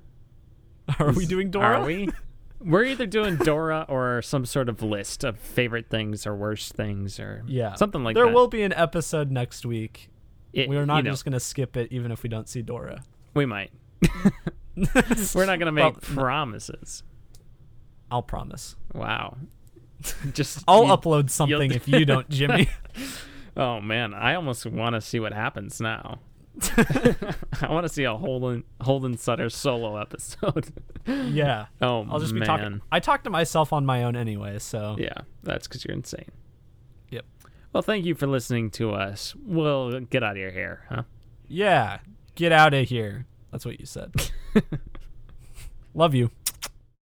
Are we doing Dora? Are we? We're either doing Dora or some sort of list of favorite things or worst things or Yeah. something like there that. There will be an episode next week. It- We are not you know, just going to skip it even if we don't see Dora. We might. We're not gonna make Well, promises. I'll promise. Wow. Just I'll you- upload something if you don't, Jimmy. Oh man, I almost want to see what happens now. I want to see a Holden Holden Sutter solo episode. yeah. oh I'll just man. be talking. I talk to myself on my own anyway, so Yeah, that's because you're insane. Yep. Well, thank you for listening to us. We'll get out of your hair, huh? yeah. Get out of here. That's what you said. Love you.